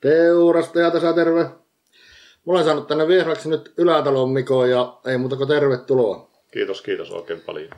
Teurastaja tässä terve. Mulla olen saanut tänne vieraaksi nyt Ylätalon Miko ja ei muuta kuin tervetuloa. Kiitos, kiitos oikein paljon.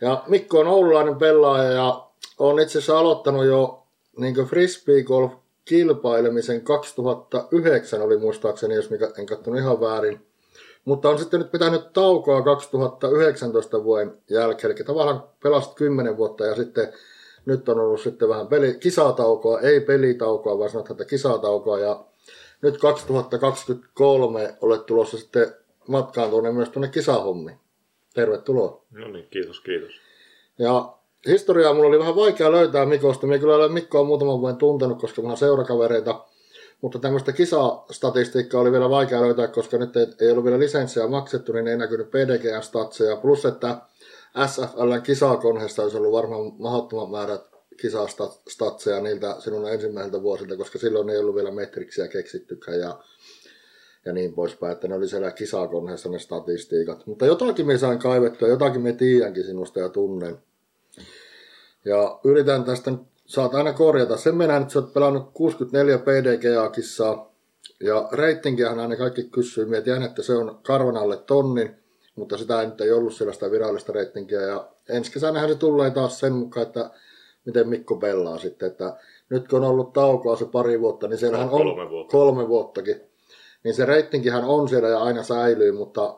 Ja Mikko on oululainen pelaaja ja on itse asiassa aloittanut jo niin frisbee golf kilpailemisen 2009 oli muistaakseni, jos mikä, en katsonut ihan väärin. Mutta on sitten nyt pitänyt taukoa 2019 vuoden jälkeen, eli tavallaan pelasit 10 vuotta ja sitten nyt on ollut sitten vähän peli, kisataukoa, ei pelitaukoa, vaan sanotaan, että kisataukoa ja nyt 2023 olet tulossa sitten matkaan tuonne myös tuonne kisahommiin. Tervetuloa. No niin, kiitos, kiitos. Ja historiaa mulla oli vähän vaikea löytää Mikosta. Minä kyllä olen Mikkoa muutaman vuoden tuntenut, koska mulla on seurakavereita. Mutta tämmöistä kisastatistiikkaa oli vielä vaikea löytää, koska nyt ei, ei ollut vielä lisenssiä maksettu, niin ei näkynyt PDG-statseja. Plus, että SFLn kisakonheesta olisi ollut varmaan mahdottoman määrät kisastatseja niiltä sinun ensimmäiseltä vuosilta, koska silloin ei ollut vielä metriksiä keksittykään ja, ja niin poispäin, että ne oli siellä kisakonheessa ne statistiikat. Mutta jotakin me sain kaivettua, jotakin me tiedänkin sinusta ja tunnen. Ja yritän tästä saat aina korjata. Sen mennään, että sä oot pelannut 64 PDGA-kissaa. Ja reitinkiähän aina kaikki kysyy. Mietin, että se on karvan alle tonnin, mutta sitä ei nyt ei ollut sellaista virallista reitinkiä. Ja ensi kesänähän se tulee taas sen mukaan, että miten Mikko pelaa sitten. Että nyt kun on ollut taukoa se pari vuotta, niin siellä on kolme, vuotta. kolme vuottakin. Niin se reitinkihän on siellä ja aina säilyy, mutta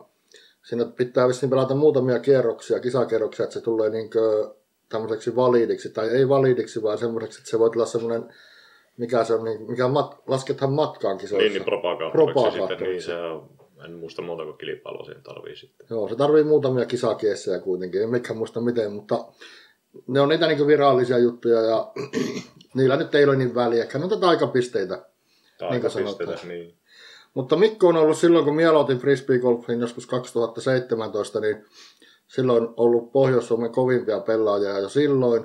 siinä pitää vissiin pelata muutamia kierroksia, kisakierroksia, että se tulee niin kuin tämmöiseksi validiksi, tai ei validiksi, vaan semmoiseksi, että se voi olla semmoinen, mikä se on, niin, mikä mat, lasketaan matkaan kisoissa. Niin, niin propagaattoriksi sitten, niin se en muista muuta kuin kilpailua siinä tarvii sitten. Joo, se tarvii muutamia kisakiessejä kuitenkin, en mikään muista miten, mutta ne on niitä niin virallisia juttuja ja niillä nyt ei ole niin väliä, ne on tätä aikapisteitä. Aikapisteitä, niin, niin. Mutta Mikko on ollut silloin, kun minä aloitin frisbeegolfin joskus 2017, niin silloin ollut Pohjois-Suomen kovimpia pelaajia jo silloin.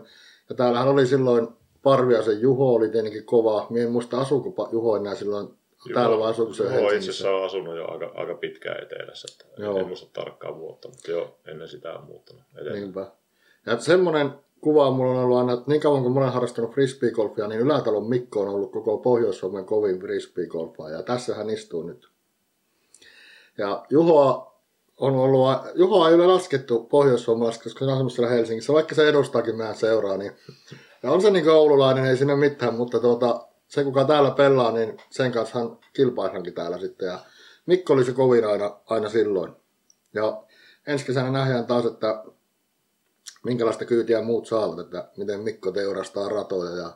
Ja täällähän oli silloin Parviasen Juho oli tietenkin kova. Mie en muista asuuko Juho enää silloin Juho, täällä vai asuuko se Juho itse asiassa on asunut jo aika, aika pitkään etelässä. Että joo. En muista tarkkaa vuotta, mutta jo ennen sitä on muuttanut etelään. Niinpä. Ja semmoinen kuva mulla on ollut aina, että niin kauan kuin mä olen harrastanut frisbeegolfia, niin Ylätalon Mikko on ollut koko Pohjois-Suomen kovin frisbeegolfaa. Ja tässä hän istuu nyt. Ja Juhoa on ollut, Juho ei ole laskettu pohjois koska se on semmoisella Helsingissä, vaikka se edustaakin meidän seuraa, niin ja on se niin oululainen, ei sinne mitään, mutta tuota, se kuka täällä pelaa, niin sen kanssa hän kilpaisankin täällä sitten. Ja Mikko oli se kovin aina, aina silloin. Ja ensi kesänä nähdään taas, että minkälaista kyytiä muut saavat, että miten Mikko teurastaa ratoja ja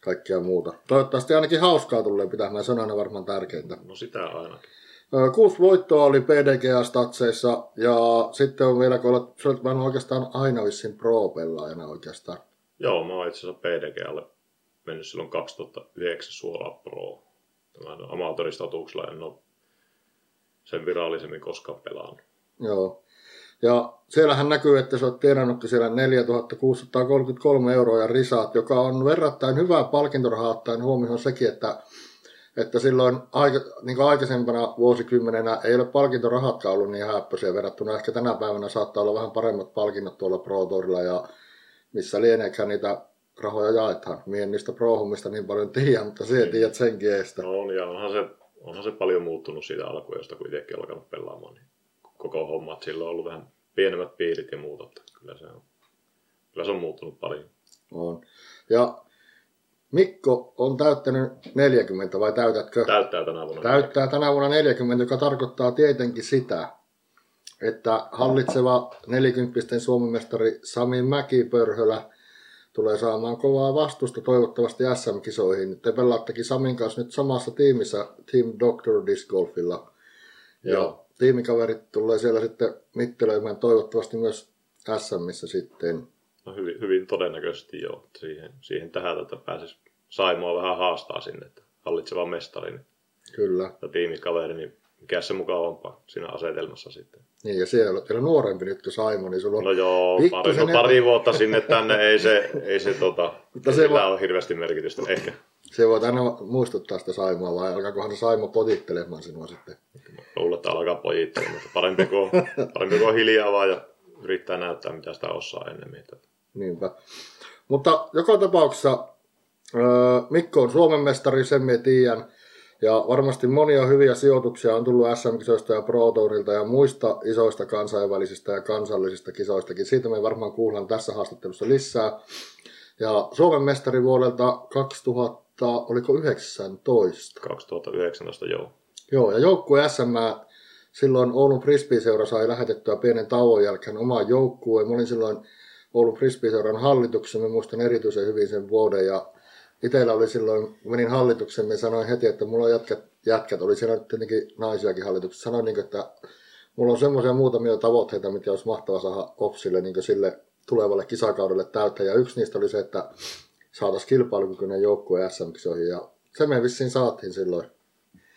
kaikkea muuta. Toivottavasti ainakin hauskaa tulee pitämään, se on aina varmaan tärkeintä. No sitä ainakin. Kuusi voittoa oli PDGA-statseissa ja sitten on vielä, kun olet, olet oikeastaan aina vissiin pro-pelaajana oikeastaan. Joo, mä oon itse asiassa PDGAlle mennyt silloin 2009 suoraan pro. Tämän amatoristatuksella en ole sen virallisemmin koskaan pelannut. Joo. Ja siellähän näkyy, että sä oot tienannutkin siellä 4633 euroa ja risaat, joka on verrattain hyvää palkintorahaa ottaen huomioon sekin, että että silloin aika, niin kuin aikaisempana vuosikymmenenä ei ole palkintorahatkaan ollut niin häppöisiä verrattuna. Ehkä tänä päivänä saattaa olla vähän paremmat palkinnot tuolla Pro Tourilla ja missä lieneekään niitä rahoja jaetaan. Mien niistä pro niin paljon tiedä, mutta se niin. tiedät senkin eestä. No on, ja onhan se, onhan se paljon muuttunut siitä alkujosta, kun itsekin alkanut pelaamaan. Niin koko hommat, sillä on ollut vähän pienemmät piirit ja muuta. Kyllä se on, kyllä se on muuttunut paljon. On. Ja Mikko on täyttänyt 40 vai täytätkö? Täyttää tänä vuonna. Täyttää tänä vuonna 40, joka tarkoittaa tietenkin sitä, että hallitseva 40 suomimestari Sami Mäkipörhölä tulee saamaan kovaa vastusta toivottavasti SM-kisoihin. Te pelaattekin Samin kanssa nyt samassa tiimissä Team Doctor Disc Golfilla. Ja Joo. tiimikaverit tulee siellä sitten mittelöimään toivottavasti myös SMissä sitten. No hyvin, hyvin todennäköisesti joo. Siihen, siihen tähän että pääsisi Saimoa vähän haastaa sinne, että hallitseva mestari. Niin Kyllä. Ja tiimikaveri, niin mikä se mukavampaa siinä asetelmassa sitten. Niin, ja siellä on vielä nuorempi nyt kuin Saimo, niin sulla on No joo, pari, no pari vuotta sinne tänne, ei se, ei se tota, Mutta se va- ole hirveästi merkitystä, ehkä. Se voi aina muistuttaa sitä Saimaa, vai alkaakohan se Saimo potittelemaan sinua sitten? Luulen, että alkaa pojittelemaan, mutta parempi kuin, parempi kuin hiljaa vaan ja yrittää näyttää, mitä sitä osaa ennemmin. Niinpä. Mutta joka tapauksessa Mikko on Suomen mestari, sen me tiedän. Ja varmasti monia hyviä sijoituksia on tullut SM-kisoista ja Pro Tourilta ja muista isoista kansainvälisistä ja kansallisista kisoistakin. Siitä me varmaan kuullaan tässä haastattelussa lisää. Ja Suomen mestari vuodelta 2000, oliko 19? 2019, joo. Joo, ja joukkue SM silloin Oulun Frisbee-seura sai lähetettyä pienen tauon jälkeen omaan joukkueen. Mä olin silloin Oulun Frisbee-seuran hallituksessa, mä muistan erityisen hyvin sen vuoden ja itsellä oli silloin, menin hallitukseen, ja sanoin heti, että mulla on jätkät, jätkät oli siellä tietenkin naisiakin hallituksessa, sanoin, niin että mulla on semmoisia muutamia tavoitteita, mitä olisi mahtava saada OPSille niin sille tulevalle kisakaudelle täyttää. Ja yksi niistä oli se, että saataisiin kilpailukykyinen joukkue SM-kisoihin. Ja se me vissiin saatiin silloin.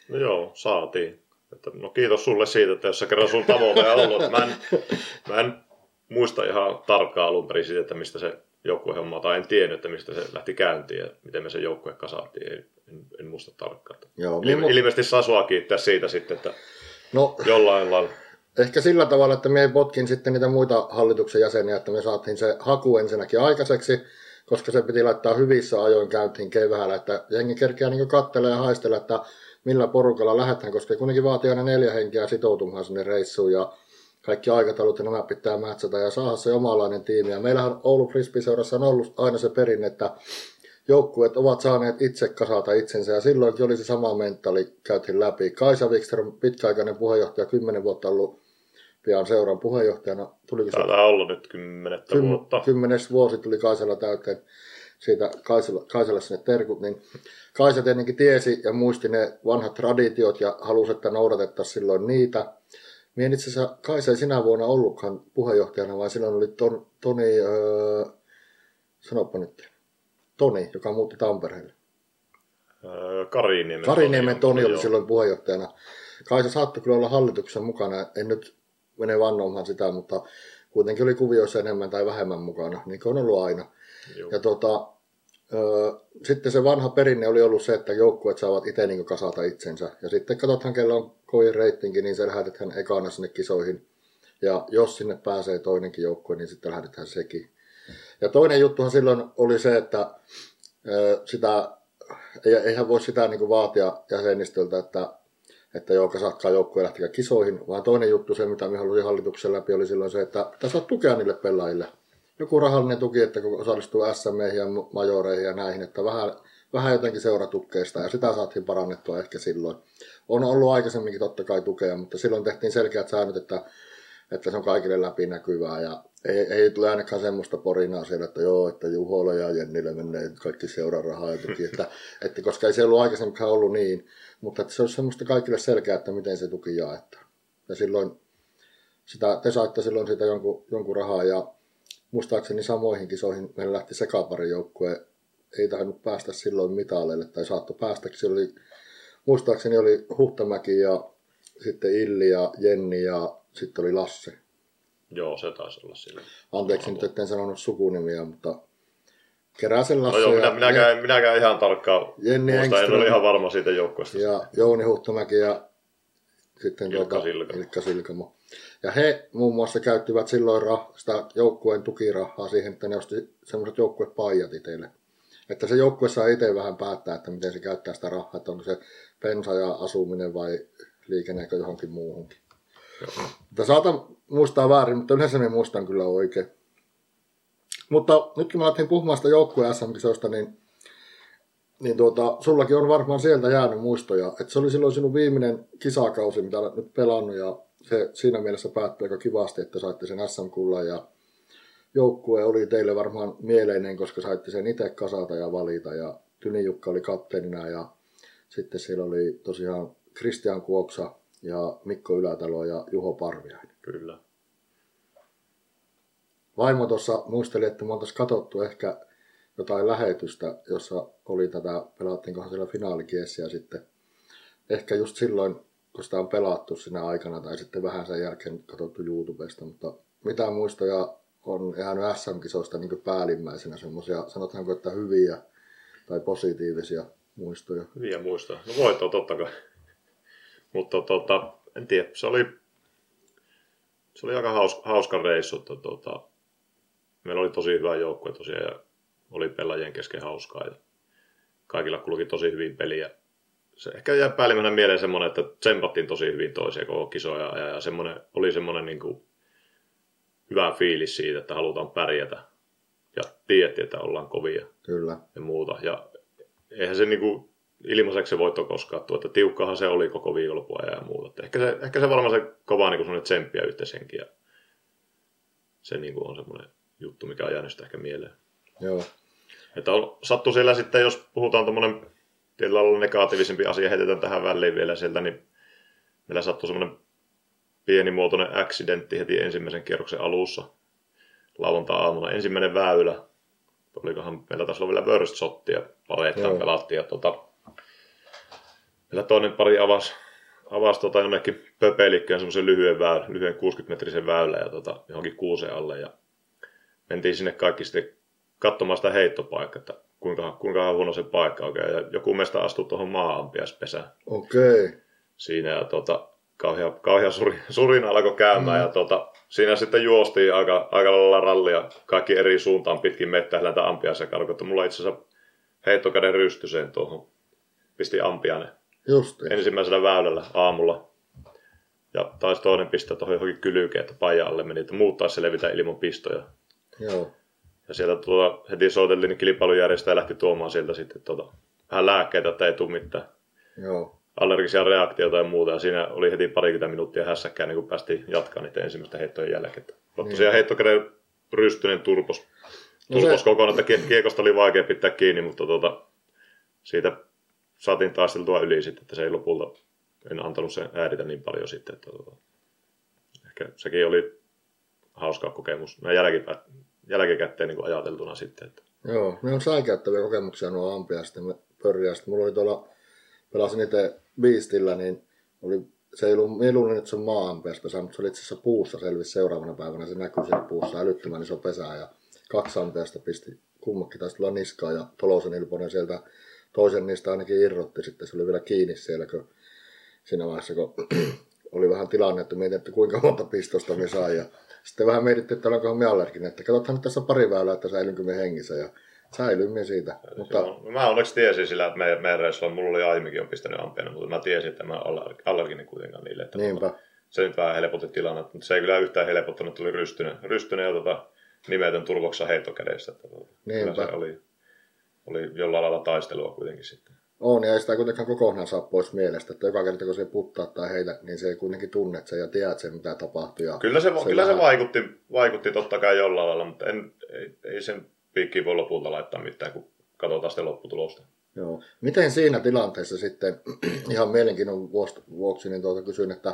No joo, saatiin. Että, no kiitos sulle siitä, että jos sä kerran sun tavoite on ollut. Mä en, mä en muista ihan tarkkaan alun perin siitä, että mistä se joukkuehomma, tai en tiennyt, että mistä se lähti käyntiin ja miten me se joukkue kasattiin. En, en, en muista tarkkaan. Joo, niin, Il, ilmeisesti saa sua kiittää siitä sitten, että no, jollain lailla. Ehkä sillä tavalla, että me potkin sitten niitä muita hallituksen jäseniä, että me saatiin se haku ensinnäkin aikaiseksi, koska se piti laittaa hyvissä ajoin käyntiin keväällä, että jengi kerkeää niin kattelee ja haistella, että millä porukalla lähdetään, koska kuitenkin vaatii aina neljä henkeä sitoutumaan sinne reissuun ja kaikki aikataulut ja nämä pitää mätsätä ja saada se omalainen tiimi. Ja meillähän Oulu Frisbee-seurassa on ollut aina se perinne, että joukkueet ovat saaneet itse kasata itsensä ja silloinkin oli se sama mentaali, käytiin läpi. Kaisa Wikström, pitkäaikainen puheenjohtaja, kymmenen vuotta ollut pian seuran puheenjohtajana. Tuliko se? Täällä ollut nyt kymmenettä kym, vuotta. Kymmenes vuosi tuli Kaisella täyteen siitä Kaisella, Kaisella sinne terkut, niin Kaisa tietenkin tiesi ja muisti ne vanhat traditiot ja halusi, että noudatettaisiin silloin niitä. Mie itse asiassa Kaisa ei sinä vuonna ollutkaan puheenjohtajana, vaan silloin oli ton, Toni, öö, sanoppa nyt, Toni, joka muutti Tampereelle. Öö, Kariniemen, Kariniemen Toni, Toni oli silloin puheenjohtajana. Kaisa saattoi kyllä olla hallituksen mukana, en nyt mene vannomaan sitä, mutta kuitenkin oli kuvioissa enemmän tai vähemmän mukana, niin kuin on ollut aina. Joo. Ja tota, sitten se vanha perinne oli ollut se, että joukkueet saavat itse niin kasata itsensä. Ja sitten katsotaan, kellä on kovin reitingi, niin se lähetetään ekana sinne kisoihin. Ja jos sinne pääsee toinenkin joukkue, niin sitten lähetetään sekin. Ja toinen juttuhan silloin oli se, että sitä, eihän voi sitä niin vaatia jäsenistöltä, että, että joo, kasatkaa joukkue lähtikää kisoihin, vaan toinen juttu, se mitä me halusimme hallituksen läpi, oli silloin se, että tässä on tukea niille pelaajille joku rahallinen tuki, että kun osallistuu SM ja majoreihin ja näihin, että vähän, vähän jotenkin seuratukkeista ja sitä saatiin parannettua ehkä silloin. On ollut aikaisemminkin totta kai tukea, mutta silloin tehtiin selkeät säännöt, että, että se on kaikille läpinäkyvää ja ei, ei tule ainakaan semmoista porinaa siellä, että joo, että Juholle ja Jennille menee kaikki seurarahaa ja tuki, että, että, koska ei se ollut aikaisemmin ollut niin, mutta että se olisi semmoista kaikille selkeää, että miten se tuki jaetaan. Ja silloin sitä, te saitte silloin siitä jonkun, jonkun rahaa ja muistaakseni samoihin kisoihin meillä lähti sekaparijoukkue, ei tainnut päästä silloin mitaleille, tai saatto päästäkin. Oli, muistaakseni oli Huhtamäki ja sitten Illi ja Jenni ja sitten oli Lasse. Joo, se taisi olla sillä. Anteeksi nyt, etten sanonut sukunimiä, mutta Keräsen Lasse. No joo, minä, minäkään, minäkään ihan tarkkaan Jenni muista, en ole ihan varma siitä joukkueesta. Ja Jouni Huhtamäki ja sitten Ilkka, tuota, Silkamo. Ilkka Silkamo. Ja he muun muassa käyttivät silloin rah, sitä joukkueen tukirahaa siihen, että ne osti semmoiset joukkuepaijat itselle. Että se joukkue saa itse vähän päättää, että miten se käyttää sitä rahaa, että onko se pensa ja asuminen vai liikenneekö johonkin muuhunkin. Mutta saatan muistaa väärin, mutta yleensä minä muistan kyllä oikein. Mutta nyt kun mä lähdin puhumaan sitä joukkueen SM-kisoista, niin, niin tuota, sullakin on varmaan sieltä jäänyt muistoja. Että se oli silloin sinun viimeinen kisakausi, mitä olet nyt pelannut ja se siinä mielessä päättyi aika kivasti, että saitte sen SM-kullan ja joukkue oli teille varmaan mieleinen, koska saitte sen itse kasata ja valita ja Tyni Jukka oli kapteenina ja sitten siellä oli tosiaan Kristian Kuoksa ja Mikko Ylätalo ja Juho Parviainen. Kyllä. Vaimo tuossa muisteli, että me oltaisiin katsottu ehkä jotain lähetystä, jossa oli tätä, pelattiinkohan siellä finaalikiessiä sitten. Ehkä just silloin kun sitä on pelattu sinä aikana tai sitten vähän sen jälkeen katsottu YouTubesta, mutta mitä muistoja on jäänyt SM-kisoista niin päällimmäisenä semmoisia, sanotaanko, että hyviä tai positiivisia? muistoja. Hyviä muistoja. No voitto totta kai. Mutta tota, en tiedä, se oli, se oli aika hauska, hauska reissu. Että, tota, meillä oli tosi hyvä joukkue tosiaan ja oli pelaajien kesken hauskaa ja kaikilla kulki tosi hyvin peliä. Se ehkä jää päällimmäisenä mieleen semmoinen, että tsempattiin tosi hyvin toisia koko kisoja ja, ja semmoinen, oli semmoinen niin kuin hyvä fiilis siitä, että halutaan pärjätä ja tiedettiin, että ollaan kovia Kyllä. ja muuta. Ja eihän se niin kuin ilmaiseksi se voitto koskaan tuo, että tiukkahan se oli koko viikonlopun ajan ja muuta. Että ehkä, se, ehkä se varmaan se kova niin semmoinen tsemppi ja yhteishenki ja se niin kuin on semmoinen juttu, mikä on jäänyt sitä ehkä mieleen. Joo. Että on, sattuu siellä sitten, jos puhutaan tuommoinen tietyllä lailla negatiivisempi asia, heitetään tähän väliin vielä sieltä, niin meillä sattui semmoinen pienimuotoinen accidentti heti ensimmäisen kierroksen alussa lauantai-aamuna. Ensimmäinen väylä, olikohan meillä taas olla vielä burst shottia, pareittain pelattiin ja tota, meillä toinen pari avasi, avasi tota, jonnekin pöpelikköön semmoisen lyhyen, väylä, lyhyen 60-metrisen väylän ja tota, johonkin kuuseen alle ja mentiin sinne kaikki sitten katsomaan sitä heittopaikkaa, että kuinka, kuinka huono se paikka on. Ja joku meistä astui tuohon maaampiaspesään Okei. Okay. siinä ja tota, kauhea, kauhea suri, surina alkoi käymään. Mm. Ja tota, siinä sitten juostiin aika, aika lailla rallia kaikki eri suuntaan pitkin mettä lähtä ampiaisen karkotta. Mulla itse asiassa heittokäden rystyseen tuohon. Pisti ampiainen. Justiin. Ensimmäisellä väylällä aamulla. Ja taisi toinen pistää tuohon johonkin kylykeen, että paija alle meni, että muut taisi selvitä ilman pistoja. Joo. Ja sieltä tuota, heti soiteltiin, niin kilpailujärjestäjä lähti tuomaan sieltä sitten tuota, vähän lääkkeitä, että ei tule mitään Joo. allergisia reaktioita ja muuta. Ja siinä oli heti parikymmentä minuuttia hässäkkää, niin kun päästiin jatkamaan niiden ensimmäistä heittojen jälkeen. Niin. Tosiaan heittokäden rystynen turpos, No turpos se- kokonaan, että kie- kiekosta oli vaikea pitää kiinni, mutta tuota, siitä saatiin taisteltua yli sitten, että se ei lopulta, en antanut sen ääritä niin paljon sitten. Että, tuota, ehkä sekin oli hauska kokemus. Näin jälkipä, jälkikäteen niin ajateltuna sitten. Että, Joo, ne on säikäyttäviä kokemuksia nuo ampiaisten pörriäistä. Mulla oli tuolla, pelasin itse Beastillä, niin oli, se ei ollut, luulin, että se on maa-ampiaispesä, mutta se oli itse asiassa puussa, selvisi seuraavana päivänä, se näkyi siellä puussa älyttömän iso pesä ja kaksi ampiaista pisti kummakin taisi tulla niskaan ja Tolosen Ilponen sieltä toisen niistä ainakin irrotti sitten, se oli vielä kiinni siellä, kun siinä vaiheessa, kun oli vähän tilanne, että mietin, että kuinka monta pistosta me sai ja sitten vähän mietittiin, että onkohan me allerginen, että katsotaan nyt tässä on pari väylää, että säilynkö me hengissä ja säilyin me siitä. Mutta no mä onneksi tiesin sillä, että meidän, meidän reissulla mulla oli aiemminkin on pistänyt ampiainen, mutta mä tiesin, että mä en ole aller- allerginen kuitenkaan niille. Että niinpä, Se nyt vähän helpotti tilannetta, mutta se ei kyllä yhtään helpottanut, tuli rystynen, rystynen ja tota, nimetön turvoksa heittokädessä. Että, tota, Niinpä. se oli, oli jollain lailla taistelua kuitenkin sitten. On ja ei sitä kuitenkaan kokonaan saa pois mielestä, että joka kerta kun se puttaa tai heitä, niin se ei kuitenkin tunne sen ja tiedät sen, mitä tapahtuu. Ja Kyllä se, kyllä se vähän- vaikutti, vaikutti totta kai jollain lailla, mutta en, ei, ei sen piikkiin voi lopulta laittaa mitään, kun katsotaan sitten lopputulosta. Joo. Miten siinä tilanteessa sitten, ihan mielenkiinnon vuoksi, niin tuota kysyn, että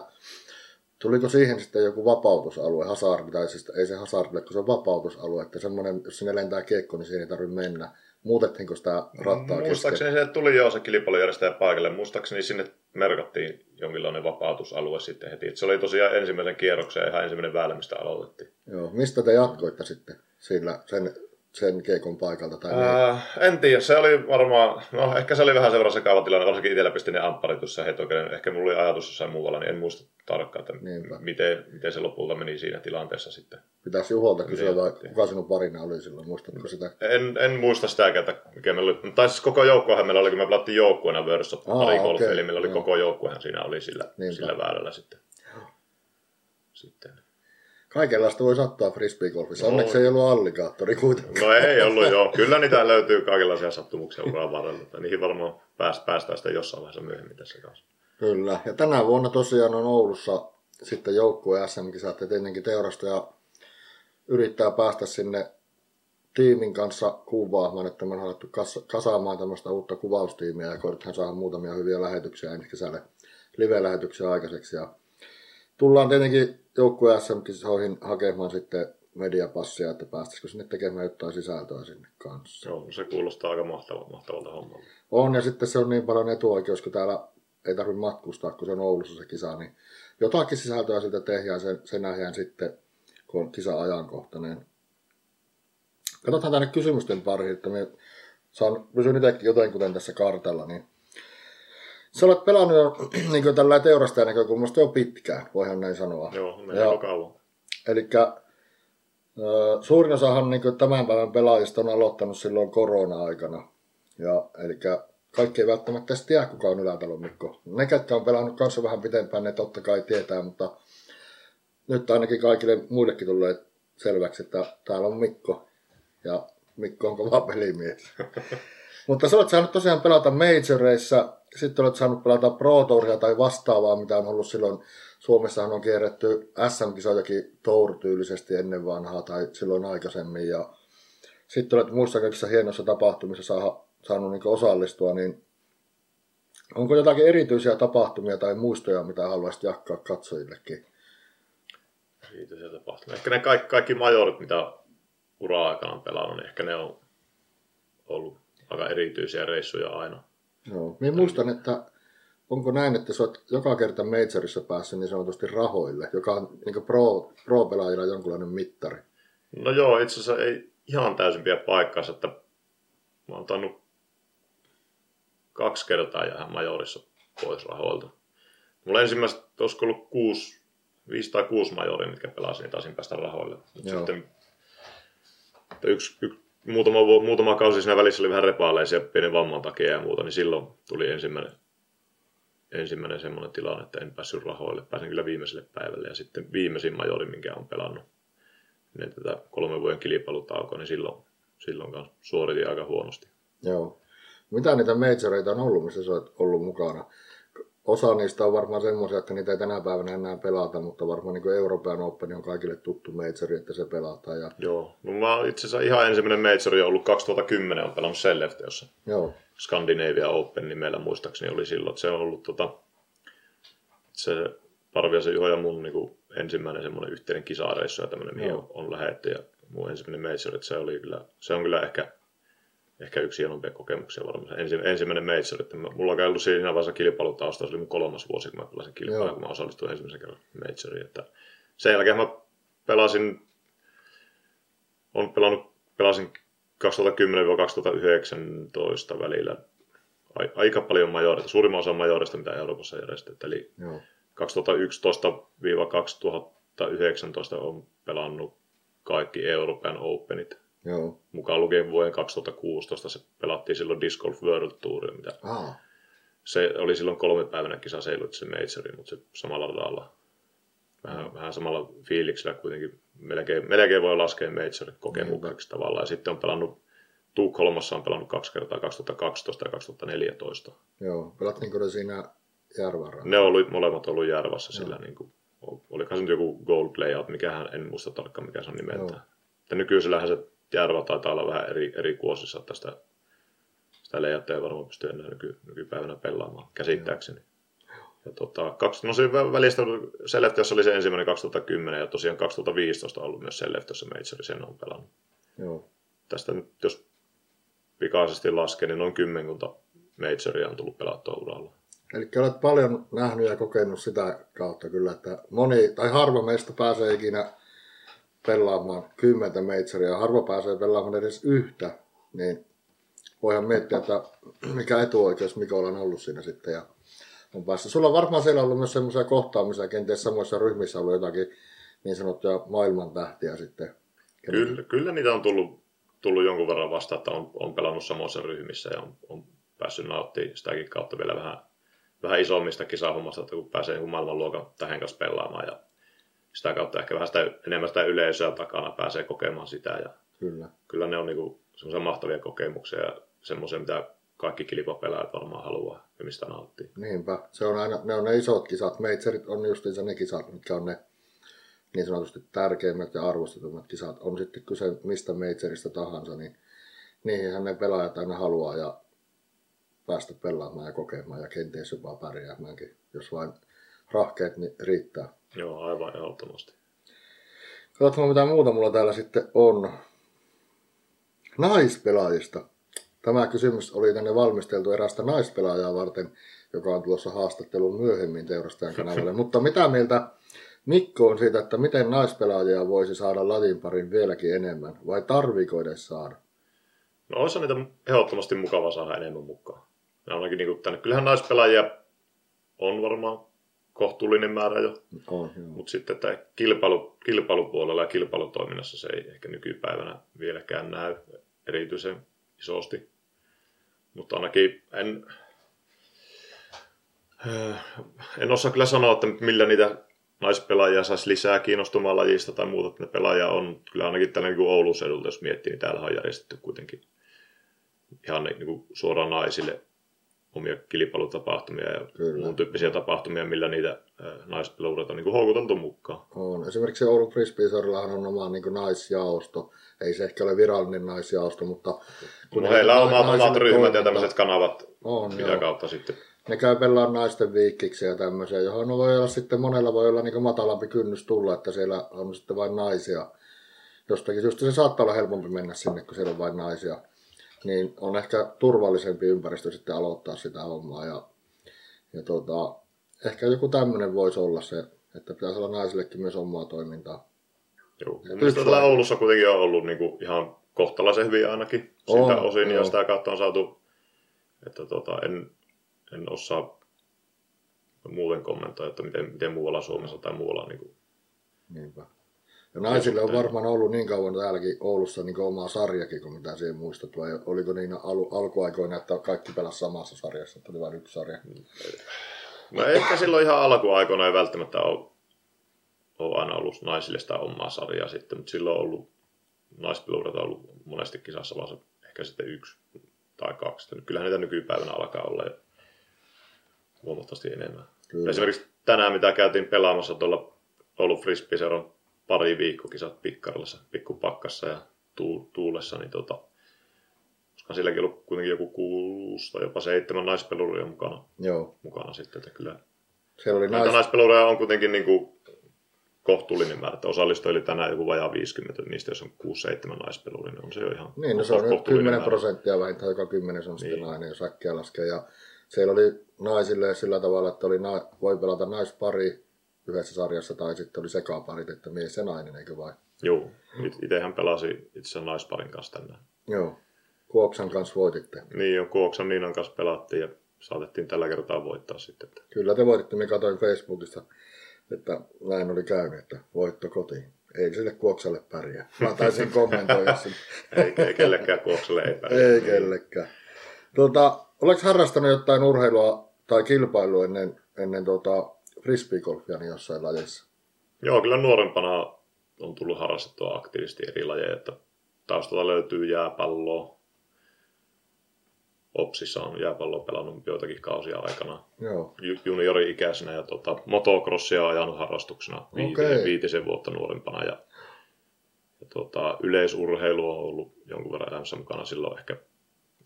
tuliko siihen sitten joku vapautusalue, hazard, tai siis ei se hazardille, kun se on vapautusalue, että semmoinen, jos sinne lentää kiekko, niin siihen ei tarvitse mennä. Muutettiinko sitä rattaa kesken? Muistaakseni se tuli jo se kilpailujärjestäjä paikalle. Muistaakseni sinne merkattiin jonkinlainen vapautusalue sitten heti. Et se oli tosiaan ensimmäisen kierroksen ihan ensimmäinen väylä, mistä aloitettiin. Joo. Mistä te jatkoitte sitten sillä, sen, sen kiekon paikalta? Tai Äh, en tiedä, se oli varmaan, no ehkä se oli vähän seuraava sekava tilanne, varsinkin itsellä pisti ne ampparit tuossa hetokäden. Ehkä mulla oli ajatus jossain muualla, niin en muista tarkkaan, että Niinpä. miten, miten se lopulta meni siinä tilanteessa sitten. pitäisi Juholta kysyä, Niin, vai kuka sinun parina oli silloin, muistatko sitä? En, en muista sitäkään, että mikä meillä oli. Tai siis koko joukkuehan meillä oli, kun me pelattiin joukkueena Aa, pari golfia, eli meillä oli joo. koko joukkuehan siinä oli sillä, Niinpä. sillä väärällä sitten. sitten. Kaikenlaista voi sattua frisbeegolfissa. No. Onneksi ei ollut alligaattori kuitenkaan. No ei ollut joo. Kyllä niitä löytyy kaikenlaisia sattumuksia uran varrella. Niihin varmaan pääst, päästään sitten jossain vaiheessa myöhemmin tässä kanssa. Kyllä. Ja tänä vuonna tosiaan on Oulussa sitten joukkue SM-kisat ja tietenkin teurastaja yrittää päästä sinne tiimin kanssa kuvaamaan, että me on alettu kas- kasaamaan tämmöistä uutta kuvaustiimiä ja koitetaan saada muutamia hyviä lähetyksiä ensi kesälle live-lähetyksiä aikaiseksi. Ja tullaan tietenkin joukkue SM-kisoihin hakemaan sitten mediapassia, että päästäisikö sinne tekemään jotain sisältöä sinne kanssa. Joo, se kuulostaa aika mahtavalta, mahtavalta hommalta. On, ja sitten se on niin paljon etuoikeus, kun täällä ei tarvitse matkustaa, kun se on Oulussa se kisa, niin jotakin sisältöä siitä tehdään, se, se nähdään sitten, kun on kisa ajankohtainen. Katsotaan tänne kysymysten pariin, että me saan, pysyn itsekin jotenkin tässä kartalla, niin Sä olet pelannut jo niin tällä teurastajan näkökulmasta jo pitkään, voihan näin sanoa. Joo, menee jo kauan. Eli suurin osahan niin tämän päivän pelaajista on aloittanut silloin korona-aikana. Ja, eli kaikki ei välttämättä tiedä, kuka on Ylätalon Mikko. Ne, ketkä on pelannut kanssa vähän pitempään, ne totta kai tietää, mutta nyt ainakin kaikille muillekin tulee selväksi, että täällä on Mikko. Ja Mikko on kova pelimies. mutta sä olet saanut tosiaan pelata majoreissa, sitten olet saanut pelata Pro Touria tai vastaavaa, mitä on ollut silloin Suomessahan on kierretty SM-kisojakin Tour-tyylisesti ennen vanhaa tai silloin aikaisemmin. Ja sitten olet muissa kaikissa hienoissa tapahtumissa saa, saanut niin osallistua, niin onko jotakin erityisiä tapahtumia tai muistoja, mitä haluaisit jakaa katsojillekin? Erityisiä tapahtumia. Ehkä ne kaikki, kaikki majorit, mitä ura-aikana on pelannut, niin ehkä ne on ollut aika erityisiä reissuja aina. Joo. Minä muistan, että onko näin, että sä oot joka kerta Majorissa päässyt niin sanotusti rahoille, joka on niin pro, pro-pelaajilla jonkunlainen mittari? No joo, itse asiassa ei ihan täysin pidä paikkaansa, että mä oon tannut kaksi kertaa jäädä majorissa pois rahoilta. Mulla ensimmäiset, olisiko ollut kuusi, viisi tai kuusi majoria, mitkä pelasin, niin taisin päästä rahoille. Mutta sitten yksi, yksi, muutama, muutama kausi siinä välissä oli vähän repaaleisia pienen vamman takia ja muuta, niin silloin tuli ensimmäinen ensimmäinen semmoinen tilanne, että en päässyt rahoille. Pääsin kyllä viimeiselle päivälle ja sitten viimeisin majori, minkä on pelannut niin tätä kolmen vuoden kilpailutaukoa, niin silloin, silloin suoritin aika huonosti. Joo. Mitä niitä majoreita on ollut, missä sä oot ollut mukana? Osa niistä on varmaan semmoisia, että niitä ei tänä päivänä enää pelata, mutta varmaan niin Euroopan Open on kaikille tuttu majori, että se pelataan. Ja... Joo, no mä itse asiassa ihan ensimmäinen majori on ollut 2010, on pelannut Sellefteossa. Joo. Scandinavia Open nimellä muistaakseni oli silloin. Se on ollut tota, se Parviasen Juho ja mun niin kuin, ensimmäinen semmoinen yhteinen kisareissu ja tämmöinen, mihin on, on lähetty. Ja mun ensimmäinen major, että se, oli kyllä, se on kyllä ehkä, ehkä yksi hienompia kokemuksia varmaan. Ensi, ensimmäinen major, että mulla on ollut siinä vaiheessa kilpailutausta, se oli mun kolmas vuosi, kun mä pelasin kilpailua, kun mä osallistuin ensimmäisen kerran majoriin. Että sen jälkeen mä pelasin, on pelannut, pelasin 2010-2019 välillä aika paljon majoreita, suurimman osan majorista, mitä Euroopassa järjestetään. Eli Joo. 2011-2019 on pelannut kaikki Euroopan Openit. Joo. Mukaan lukien vuoden 2016 se pelattiin silloin Disc Golf World Tour, mitä se oli silloin kolme päivänä kisa se majori, mutta se samalla radalla vähän, mm. vähän samalla fiiliksellä kuitenkin melkein, melkein voi laskea majorit kokemukseksi mm. tavallaan. Ja sitten on pelannut Tukholmassa on pelannut kaksi kertaa 2012 ja 2014. Joo, pelattiinko ne siinä Järvara? Ne oli molemmat ollut Järvassa sillä niin kuin, olikohan se nyt joku gold playout, mikähän, en muista tarkkaan mikä se on nimeltä. Ja nykyisellähän se Järva taitaa olla vähän eri, eri kuosissa, että sitä, layoutia ei varmaan pysty enää nyky, nykypäivänä pelaamaan, käsittääkseni. Ja tota, kaksi, no se välistä Seleftiössä oli se ensimmäinen 2010 ja tosiaan 2015 on ollut myös Seleftiössä Major, sen on pelannut. Joo. Tästä nyt, jos pikaisesti laskee, niin noin kymmenkunta majoria on tullut pelattua uralla. Eli olet paljon nähnyt ja kokenut sitä kautta kyllä, että moni tai harva meistä pääsee ikinä pelaamaan kymmentä majoria, harva pääsee pelaamaan edes yhtä, niin voihan miettiä, että mikä etuoikeus Mikolla on ollut siinä sitten ja on päässyt. Sulla on varmaan siellä ollut myös semmoisia kohtaamisia, kenties samoissa ryhmissä ollut jotakin niin sanottuja maailman tähtiä sitten. Kyllä, kyllä niitä on tullut tullut jonkun verran vasta, että on, on pelannut samoissa ryhmissä ja on, on päässyt nauttimaan sitäkin kautta vielä vähän, vähän isommista kisahommasta, että kun pääsee niin maailmanluokan tähän kanssa pelaamaan ja sitä kautta ehkä vähän sitä, enemmän sitä yleisöä takana pääsee kokemaan sitä ja kyllä, kyllä ne on niin semmoisia mahtavia kokemuksia ja semmoisia, mitä kaikki kilpapelaajat varmaan haluaa ja mistä nauttii. Niinpä, se on aina, ne on ne isot kisat, meitserit on justiinsa ne kisat, mitkä on ne niin sanotusti tärkeimmät ja arvostetummat kisat, on sitten kyse mistä majorista tahansa, niin niihin ne pelaajat aina haluaa ja päästä pelaamaan ja kokemaan ja kenties jopa pärjäämäänkin, jos vain rahkeet niin riittää. Joo, aivan ehdottomasti. Katsotaan mitä muuta mulla täällä sitten on. Naispelaajista. Tämä kysymys oli tänne valmisteltu erästä naispelaajaa varten, joka on tulossa haastattelun myöhemmin teurastajan kanavalle. Mutta mitä mieltä Mikko on siitä, että miten naispelaajia voisi saada latin parin vieläkin enemmän, vai tarviiko edes saada? No olisi niitä ehdottomasti mukava saada enemmän mukaan. Ja ainakin niin tänne. Kyllähän naispelaajia on varmaan kohtuullinen määrä jo. On, Mutta sitten tämä kilpailu, kilpailupuolella ja kilpailutoiminnassa se ei ehkä nykypäivänä vieläkään näy erityisen isosti. Mutta ainakin en, äh, en osaa kyllä sanoa, että millä niitä naispelaajia saisi lisää kiinnostumaan lajista tai muuta, että ne pelaajia on kyllä ainakin tällä niin Oulun seudulta, jos miettii, niin täällä on järjestetty kuitenkin ihan niin kuin suoraan naisille omia kilpailutapahtumia ja Kyllä. muun tyyppisiä tapahtumia, millä niitä naispeluudet on niin kuin houkuteltu mukaan. On. Esimerkiksi Oulun Frisbeesorillahan on oma niin kuin naisjaosto. Ei se ehkä ole virallinen naisjaosto, mutta... Kun no, heillä on omat, omat ryhmät ja tämmöiset kanavat, on, mitä joo. kautta sitten. Ne käy pellaan naisten viikkiksi ja tämmöisiä, johon voi olla sitten monella voi olla niin matalampi kynnys tulla, että siellä on sitten vain naisia. Jostakin syystä se saattaa olla helpompi mennä sinne, kun siellä on vain naisia niin on ehkä turvallisempi ympäristö sitten aloittaa sitä hommaa. Ja, ja tota, ehkä joku tämmöinen voisi olla se, että pitäisi olla naisillekin myös omaa toimintaa. Joo, mun mielestä täällä Oulussa kuitenkin on ollut niin kuin ihan kohtalaisen hyvin ainakin on, sitä osin, joo. ja sitä kautta on saatu, että tota, en, en osaa muuten kommentoida, että miten, miten muualla Suomessa tai muualla niin kuin, Niinpä. Ja naisille on varmaan ollut niin kauan täälläkin Oulussa niin omaa sarjakin, kuin mitä siihen muistat, vai oliko niin al- alkuaikoina, että kaikki pelasi samassa sarjassa, että oli vain yksi sarja? No ehkä silloin ihan alkuaikoina ei välttämättä ole, ole aina ollut naisille sitä omaa sarjaa sitten, mutta silloin on ollut naispeluudet on ollut monesti kisassa vaan ehkä sitten yksi tai kaksi. Kyllähän niitä nykypäivänä alkaa olla jo huomattavasti enemmän. Kyllä. Esimerkiksi tänään, mitä käytiin pelaamassa tuolla Oulun Frisbee-seuran pari viikkokisat pikkarilla, pikkupakkassa ja tuulessa, niin tota, koska silläkin ollut kuitenkin joku kuusi tai jopa seitsemän naispeluria mukana, Joo. mukana sitten, että kyllä Siellä oli nais... naispeluria on kuitenkin niin kuin kohtuullinen määrä, että osallistui tänään joku vajaa 50, niistä jos on 6-7 naispeluria, niin on se jo ihan Niin, no se on 10 määrä. prosenttia vähintään, joka kymmenes on sitten niin. nainen, jos äkkiä laskee. Ja siellä oli naisille sillä tavalla, että oli na- voi pelata naispari, yhdessä sarjassa, tai sitten oli sekaparit, että mies ja nainen, eikö vai? Joo, itsehän pelasi itse naisparin kanssa tänään. Joo, Kuoksan kanssa voititte. Niin jo, Kuoksan Niinan kanssa pelattiin ja saatettiin tällä kertaa voittaa sitten. Kyllä te voititte, me katsoin Facebookista, että näin oli käynyt, että voitto kotiin. Ei sille Kuoksalle pärjää. Mä taisin kommentoida sen. ei, ei kellekään Kuoksalle ei pärjää. Ei kellekään. Tuota, oletko harrastanut jotain urheilua tai kilpailua ennen, ennen tuota, frisbeegolfia niin jossain lajissa? Joo, kyllä nuorempana on tullut harrastettua aktiivisesti eri lajeja, että taustalta löytyy jääpalloa. Opsissa on jääpalloa pelannut joitakin kausia aikana. Joo. Juniori-ikäisenä ja tota, motocrossia on ajanut harrastuksena viitisen, okay. viitisen vuotta nuorempana. Ja, ja tota, yleisurheilu on ollut jonkun verran elämässä mukana silloin ehkä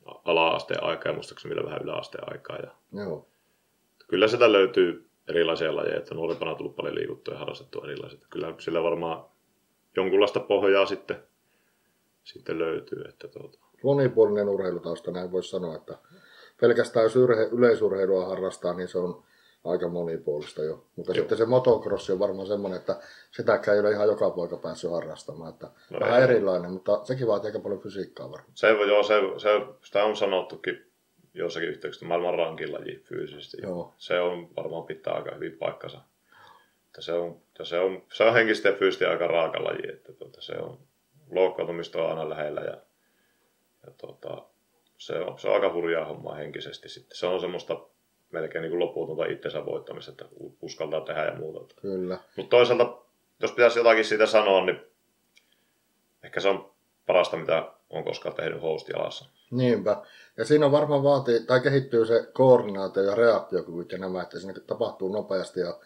ala-asteen aikaa ja muistaakseni vielä vähän yläasteen aikaa. Ja Joo. Kyllä sitä löytyy erilaisia lajeja, että nuorempana on tullut paljon liikuttua ja harrastettua erilaiset. Kyllä sillä varmaan jonkunlaista pohjaa sitten, sitten löytyy. Että tuota. Monipuolinen urheilutausta, näin voisi sanoa, että pelkästään jos yrhe, yleisurheilua harrastaa, niin se on aika monipuolista jo. Mutta Joo. sitten se motocross on varmaan semmoinen, että sitäkään ei ole ihan joka poika päässyt harrastamaan. Että no vähän ei. erilainen, mutta sekin vaatii aika paljon fysiikkaa varmaan. Se, joo, se, se, sitä on sanottukin jossakin yhteyksissä maailman rankin laji fyysisesti. Joo. Se on varmaan pitää aika hyvin paikkansa. Että se, on, se, on, se on henkisesti ja fyysisesti aika raaka laji. Että tuota, se on loukkaantumista on aina lähellä ja, ja tuota, se, on, se on aika hurjaa hommaa henkisesti. Sitten. Se on semmoista melkein niin kuin loputonta itsensä voittamista, että uskaltaa tehdä ja muuta. Kyllä. Mutta toisaalta, jos pitäisi jotakin siitä sanoa, niin ehkä se on parasta, mitä on koskaan tehnyt hostialassa. Niinpä. Ja siinä on varmaan vaatii, tai kehittyy se koordinaatio ja reaktiokyvyt ja nämä, että siinä tapahtuu nopeasti ja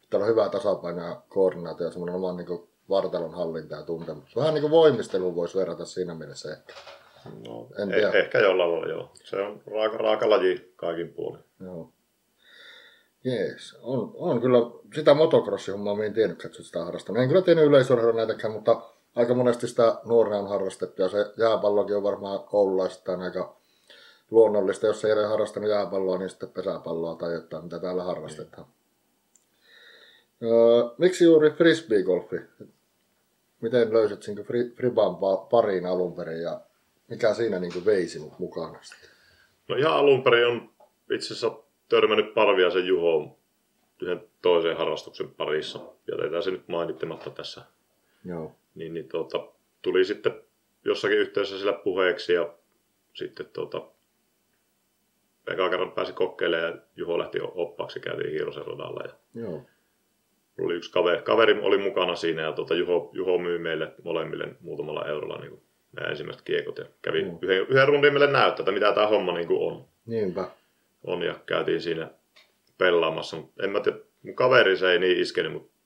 pitää olla hyvää tasapainoa ja koordinaatio ja semmoinen oman niin vartalon hallinta ja tuntemus. Vähän niin kuin voimisteluun voisi verrata siinä mielessä ehkä. No, en tiedä. Eh, ehkä jollain lailla joo. Se on raaka, raaka laji kaikin puolin. Joo. Jees, on, on kyllä sitä motocrossia mä en tiennyt, että sitä harrastanut. En kyllä tiennyt yleisurheilua näitäkään, mutta aika monesti sitä nuorena on harrastettu ja se jääpallokin on varmaan koululaisittain aika luonnollista, jos ei ole harrastanut jääpalloa, niin sitten pesäpalloa tai jotain, mitä täällä harrastetaan. Öö, miksi juuri frisbeegolfi? Miten löysit sinkä Friban pariin alun perin ja mikä siinä niin vei sinut mukana? No ihan alun perin on itse asiassa törmännyt Parviaisen Juhoon yhden toisen harrastuksen parissa. Jätetään se nyt mainittamatta tässä. Joo. Niin, niin tuota, tuli sitten jossakin yhteydessä sillä puheeksi ja sitten tuota, eka kerran pääsi kokeilemaan ja Juho lähti oppaaksi, käytiin Hiirosen radalla. Ja Joo. oli yksi kaveri, kaveri oli mukana siinä ja tuota, Juho, Juho myi meille molemmille muutamalla eurolla niin kuin nämä ensimmäiset kiekot ja kävi Mm. yhden, yhden rundin meille näyttää, että mitä tämä homma niin kuin on. Niinpä. on ja käytiin siinä pelaamassa. En mä tiedä, mun kaveri se ei niin iskenyt, mutta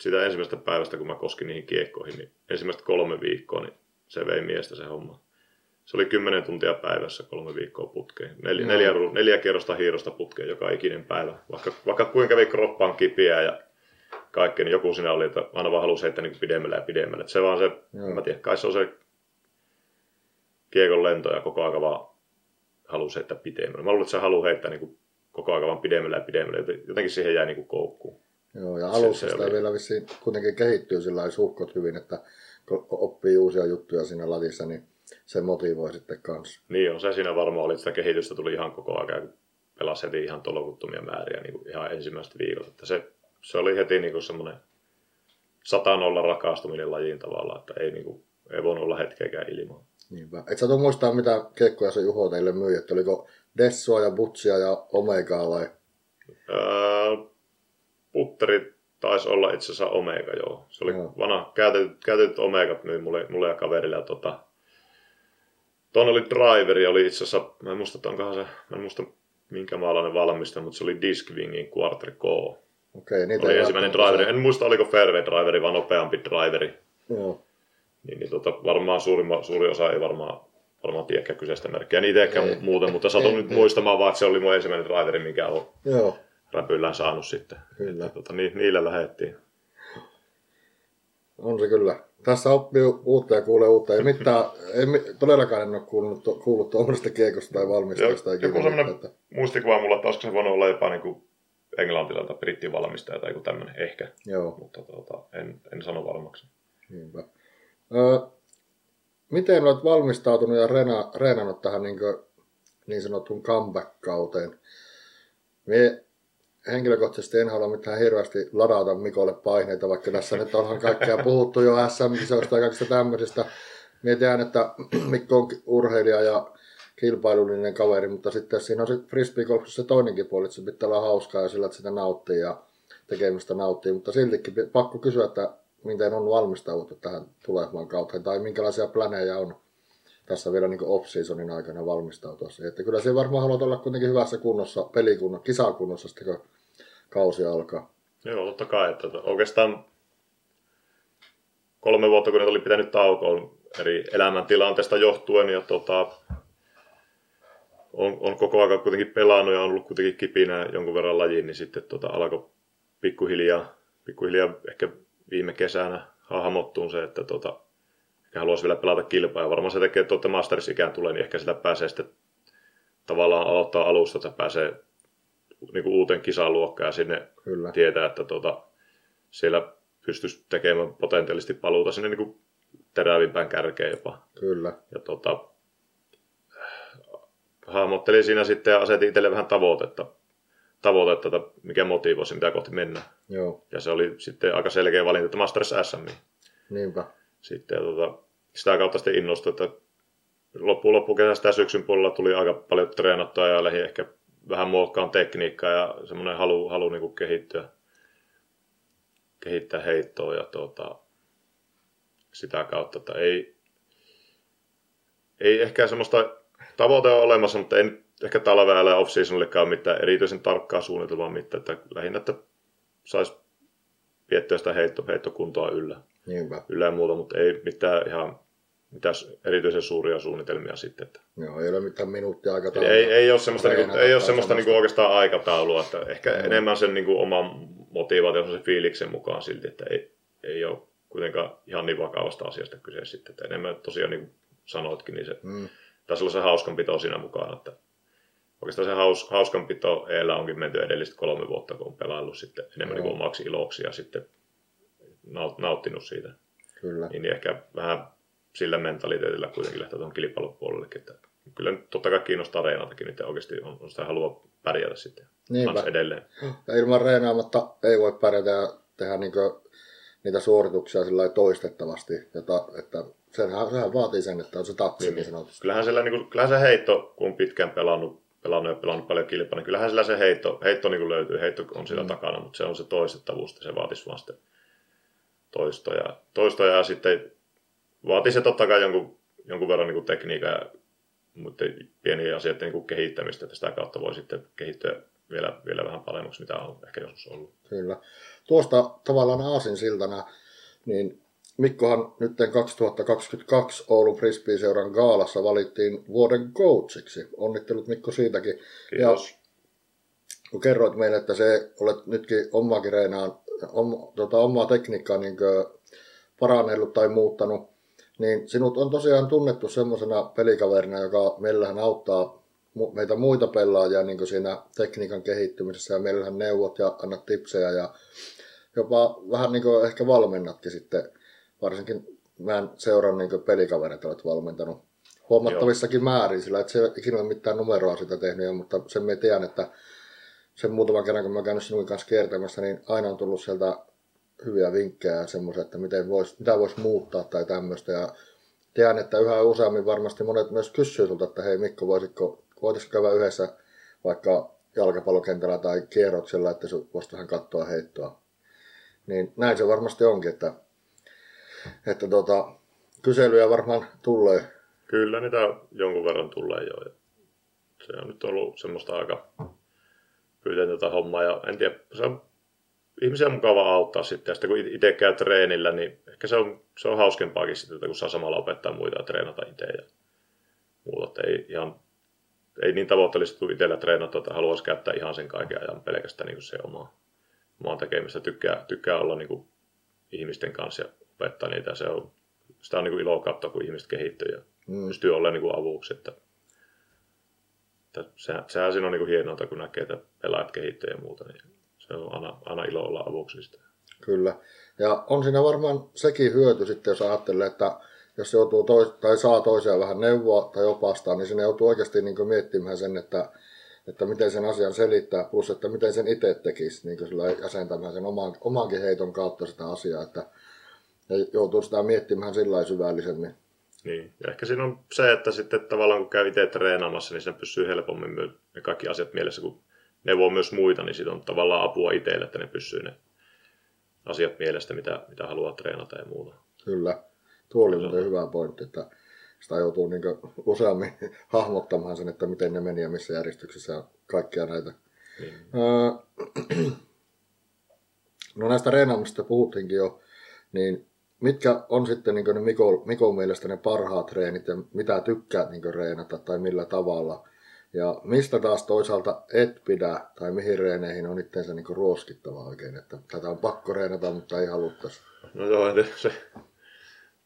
sitä ensimmäistä päivästä, kun mä koskin niihin kiekkoihin, niin ensimmäistä kolme viikkoa, niin se vei miestä se homma. Se oli 10 tuntia päivässä kolme viikkoa putkeen. Neljä, Joo. neljä, neljä kierrosta hiirosta putkeen joka ikinen päivä. Vaikka, vaikka kuinka kävi kroppaan kipiä ja kaikkea, niin joku siinä oli, että aina vaan halusi heittää niin pidemmälle ja pidemmälle. Et se vaan se, Joo. mä tiedä, kai se on se kiekon lento ja koko ajan vaan halusi heittää pidemmälle. Mä luulen, että se haluaa heittää niin koko ajan vaan pidemmälle ja pidemmälle. Joten- Jotenkin siihen jäi niin koukkuun. Joo, ja Se- alussa se sitä oli. vielä vissiin kuitenkin kehittyy sillä lailla suhkot hyvin, että kun oppii uusia juttuja siinä latissa, niin se motivoi sitten kanssa. Niin on, se siinä varmaan oli, että sitä kehitystä tuli ihan koko ajan, kun pelasi heti ihan tolokuttomia määriä niin kuin ihan ensimmäiset viikot. Että se, se oli heti niin kuin semmoinen sataan olla rakastuminen lajiin tavallaan, että ei, niin kuin, ei voinut olla hetkeäkään ilman. Niinpä. Et sä tuu muistaa, mitä kekkoja se Juho teille myi, että oliko Dessua ja Butsia ja Omegaa vai? Öö, putteri taisi olla itse asiassa Omega, joo. Se oli Joo. vanha, käytetyt, käytetyt Omegat myi mulle, mulle ja kaverille. Ja tota, tuonne oli driveri, oli itse asiassa, mä en muista, että onkohan se, mä en muista minkä maalainen valmistaja, mutta se oli Discwingin Quarter K. Okei, niitä Oli ensimmäinen driveri. En muista, oliko fairway driveri, vaan nopeampi driveri. Joo. Niin, niin tota, varmaan suurimma, suuri osa ei varmaan, varmaan tiedäkään kyseistä merkkiä. En itsekään muuten, mutta satun nyt muistamaan vaan, että se oli mun ensimmäinen driveri, mikä on Joo. Räpyllään saanut sitten. Kyllä. Että, tota, ni, niillä lähettiin. On se kyllä. Tässä oppii uutta ja kuulee uutta. Ei mitään, ei, todellakaan en ole kuullut, kuullut tuommoista kiekosta tai valmistajasta. Joku semmoinen- että- Muistikuva mulla, että olisiko se voinut olla jopa niin kuin englantilaiselta brittivalmistaja tai joku tämmöinen ehkä. Joo, Mutta tota, en, en sano varmaksi. niinpä. Öö, miten olet valmistautunut ja reena, reenannut tähän niin, niin sanottuun comeback-kauteen? Mie henkilökohtaisesti en halua mitään hirveästi ladata Mikolle paineita, vaikka tässä nyt onhan kaikkea puhuttu jo SM-kisoista ja kaikista tämmöisistä. Mietin, että Mikko on urheilija ja kilpailullinen kaveri, mutta sitten siinä on se frisbeegolfissa se toinenkin puoli, että se pitää olla hauskaa ja sillä, että sitä nauttii ja tekemistä nauttii, mutta siltikin pakko kysyä, että miten on valmistauduttu tähän tulevaan kauteen tai minkälaisia planeja on tässä vielä niin off-seasonin aikana valmistautua siihen. Että kyllä se varmaan haluat olla kuitenkin hyvässä kunnossa, pelikunnossa, kisakunnossa sitten kun kausi alkaa. Joo, totta kai. Että tota, oikeastaan kolme vuotta, kun ne oli pitänyt taukoon eri elämäntilanteesta johtuen, ja tota, on, on, koko ajan kuitenkin pelannut ja on ollut kuitenkin kipinä jonkun verran lajiin, niin sitten tota, alkoi pikkuhiljaa, pikkuhiljaa ehkä viime kesänä hahmottuun se, että tota, ehkä haluaisi vielä pelata kilpaa. Ja varmaan se tekee, että tuota Masters-ikään tulee, niin ehkä sitä pääsee sitten tavallaan aloittaa alusta, että pääsee niin kuin uuteen kisaluokkaan ja sinne Kyllä. tietää, että tuota, siellä pystyisi tekemään potentiaalisesti paluuta sinne niin kuin terävimpään kärkeen jopa. Kyllä. Ja tota, hahmottelin siinä sitten ja asetin itselle vähän tavoitetta, tavoitetta että mikä motivoisi, mitä kohti mennä. Joo, Ja se oli sitten aika selkeä valinta, että Masters SM. niinpä. Sitten tota, sitä kautta sitten innostui, että loppuun loppukesästä syksyn puolella tuli aika paljon treenattua ja lähi ehkä vähän muokkaan tekniikkaa ja semmoinen halu, halu niin kehittyä, kehittää heittoa ja tota, sitä kautta, että ei, ei ehkä semmoista tavoite on olemassa, mutta en ehkä talvella ja off-seasonillekaan mitään erityisen tarkkaa suunnitelmaa mitään, että lähinnä, että saisi piettyä sitä heitto, heittokuntoa yllä Niinpä. yllä ja muuta, mutta ei mitään ihan mitään erityisen suuria suunnitelmia sitten. Että. Joo, ei ole mitään minuuttia aika Eli ei, ei ole semmoista, niinku, ei ole semmoista niinku oikeastaan aikataulua, että ehkä Joo. enemmän sen niinku oman motivaation, sen fiiliksen mukaan silti, että ei, ei ole kuitenkaan ihan niin vakavasta asiasta kyse sitten, että enemmän tosiaan niin kuin sanoitkin, niin se Mm, taisi olla se hauskanpito siinä mukana, että oikeastaan se haus, hauskanpito eellä onkin menty edelliset kolme vuotta, kun on pelaillut sitten enemmän niin kuin omaksi iloksi ja sitten naut, nauttinut siitä kyllä. niin ehkä vähän sillä mentaliteetillä kuitenkin lähteä tuohon kilpailupuolellekin. Että kyllä nyt totta kai kiinnostaa reenatakin, että oikeasti on, on sitä halua pärjätä sitten Niinpä. edelleen. Ja ilman reenaamatta ei voi pärjätä ja tehdä niin niitä suorituksia sillä toistettavasti, jota, että sehän, sehän vaatii sen, että on se tatsi niin, niin sanotusti. Kyllähän, sillä, niin kuin, kyllähän se heitto, kun on pitkään pelannut, pelannut ja pelannut paljon kilpaa, niin kyllähän sillä se heitto, heitto niin kuin löytyy, heitto on sillä mm. takana, mutta se on se toistettavuus, se vaatisi vaan sitten toistoja. toistoja ja sitten vaatii se totta kai jonkun, jonkun verran niin kuin tekniikan mutta pieniä asioita niin kuin kehittämistä, että sitä kautta voi sitten kehittyä vielä, vielä vähän paremmaksi, mitä on ehkä joskus ollut. Kyllä. Tuosta tavallaan aasin siltana, niin Mikkohan nyt 2022 Oulun Frisbee-seuran gaalassa valittiin vuoden coachiksi. Onnittelut Mikko siitäkin. Kiitos. Ja kun kerroit meille, että se olet nytkin omaa kireenaan, om, tota, omaa tekniikkaa niin parannellut tai muuttanut, niin sinut on tosiaan tunnettu semmoisena pelikaverina, joka meillähän auttaa meitä muita pelaajia niin siinä tekniikan kehittymisessä ja meillähän neuvot ja annat tipsejä ja jopa vähän niin ehkä valmennatkin sitten, varsinkin mä en seuraa niin pelikavereita olet valmentanut huomattavissakin Joo. määrin, sillä et se ikinä ole mitään numeroa sitä tehnyt, mutta sen me tiedän, että sen muutaman kerran, kun mä käynyt sinun kanssa kiertämässä, niin aina on tullut sieltä hyviä vinkkejä ja semmoisia, että miten vois, mitä voisi muuttaa tai tämmöistä. Ja tiedän, että yhä useammin varmasti monet myös kysyy sulta, että hei Mikko, voisitko, voisitko käydä yhdessä vaikka jalkapallokentällä tai kierroksella, että voisit vähän katsoa heittoa. Niin näin se varmasti onkin, että, että tota, kyselyjä varmaan tulee. Kyllä niitä jonkun verran tulee jo. Se on nyt ollut semmoista aika pyytäntä hommaa ja en tiedä, se on ihmisiä mukava auttaa sitten. Ja sitten kun itse käy treenillä, niin ehkä se on, se on hauskempaakin sitten, kun saa samalla opettaa muita ja treenata itse ja muuta. Ei, ihan, ei niin tavoitteellisesti kuin itsellä treenata, että haluaisi käyttää ihan sen kaiken ajan pelkästään niin kuin se oma, omaa tekemistä. Tykkää, tykkää olla niin kuin ihmisten kanssa ja opettaa niitä. Se on, sitä on niin kuin ilo katsoa, kun ihmiset kehittyy ja mm. pystyy olemaan niin kuin avuksi. Että, että sehän, sehän siinä on niin kuin hienoa, kun näkee, että pelaajat kehittyy ja muuta. Niin se on aina, aina ilo olla avuksi sitä. Kyllä. Ja on siinä varmaan sekin hyöty sitten, jos ajattelee, että jos joutuu tois, tai saa toisia vähän neuvoa tai opastaa, niin sinne joutuu oikeasti niin miettimään sen, että, että miten sen asian selittää, plus että miten sen itse tekisi, niin sillä jäsentämään sen oman, omankin heiton kautta sitä asiaa, että joutuu sitä miettimään sillä syvällisemmin. Niin, ja ehkä siinä on se, että sitten tavallaan kun käy itse treenaamassa, niin sen pysyy helpommin ne kaikki asiat mielessä, kun neuvoo myös muita, niin siitä on tavallaan apua itselle, että ne pysyy ne asiat mielestä, mitä, mitä haluaa treenata ja muuta. Kyllä. Tuo oli muuten hyvä pointti, että sitä joutuu niin useammin hahmottamaan sen, että miten ne meni ja missä järjestyksessä ja kaikkia näitä. Niin. no näistä reenaamista puhuttiinkin jo, niin mitkä on sitten niin ne Mikon, Mikon mielestä ne parhaat treenit ja mitä tykkää niin reenata tai millä tavalla? Ja mistä taas toisaalta et pidä, tai mihin reeneihin on itseensä niin ruoskittava oikein, että tätä on pakko reenata, mutta ei haluttaisi. No joo, se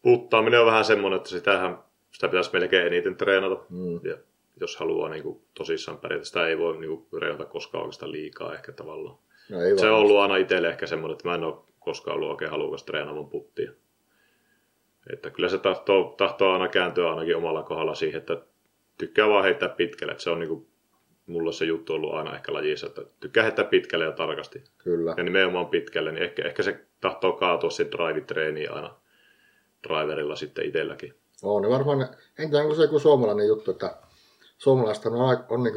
puttaaminen on vähän semmoinen, että sitähän, sitä pitäisi melkein eniten treenata. Mm. Ja jos haluaa niin kuin, tosissaan pärjätä, sitä ei voi niin kuin, reenata koskaan oikeastaan liikaa ehkä tavallaan. No, se on ollut aina itselle ehkä semmoinen, että mä en ole koskaan ollut oikein halukas treenaamaan puttia. Että kyllä se tahtoo, tahtoo aina kääntyä ainakin omalla kohdalla siihen, että tykkää vaan heittää pitkälle. Että se on niinku mulla se juttu ollut aina ehkä lajissa, että tykkää heittää pitkälle ja tarkasti. Kyllä. Ja nimenomaan pitkälle, niin ehkä, ehkä se tahtoo kaatua sitten drive-treeniin aina driverilla sitten itselläkin. On, niin varmaan, en tiedä, onko se joku suomalainen juttu, että suomalaiset on, on, on niin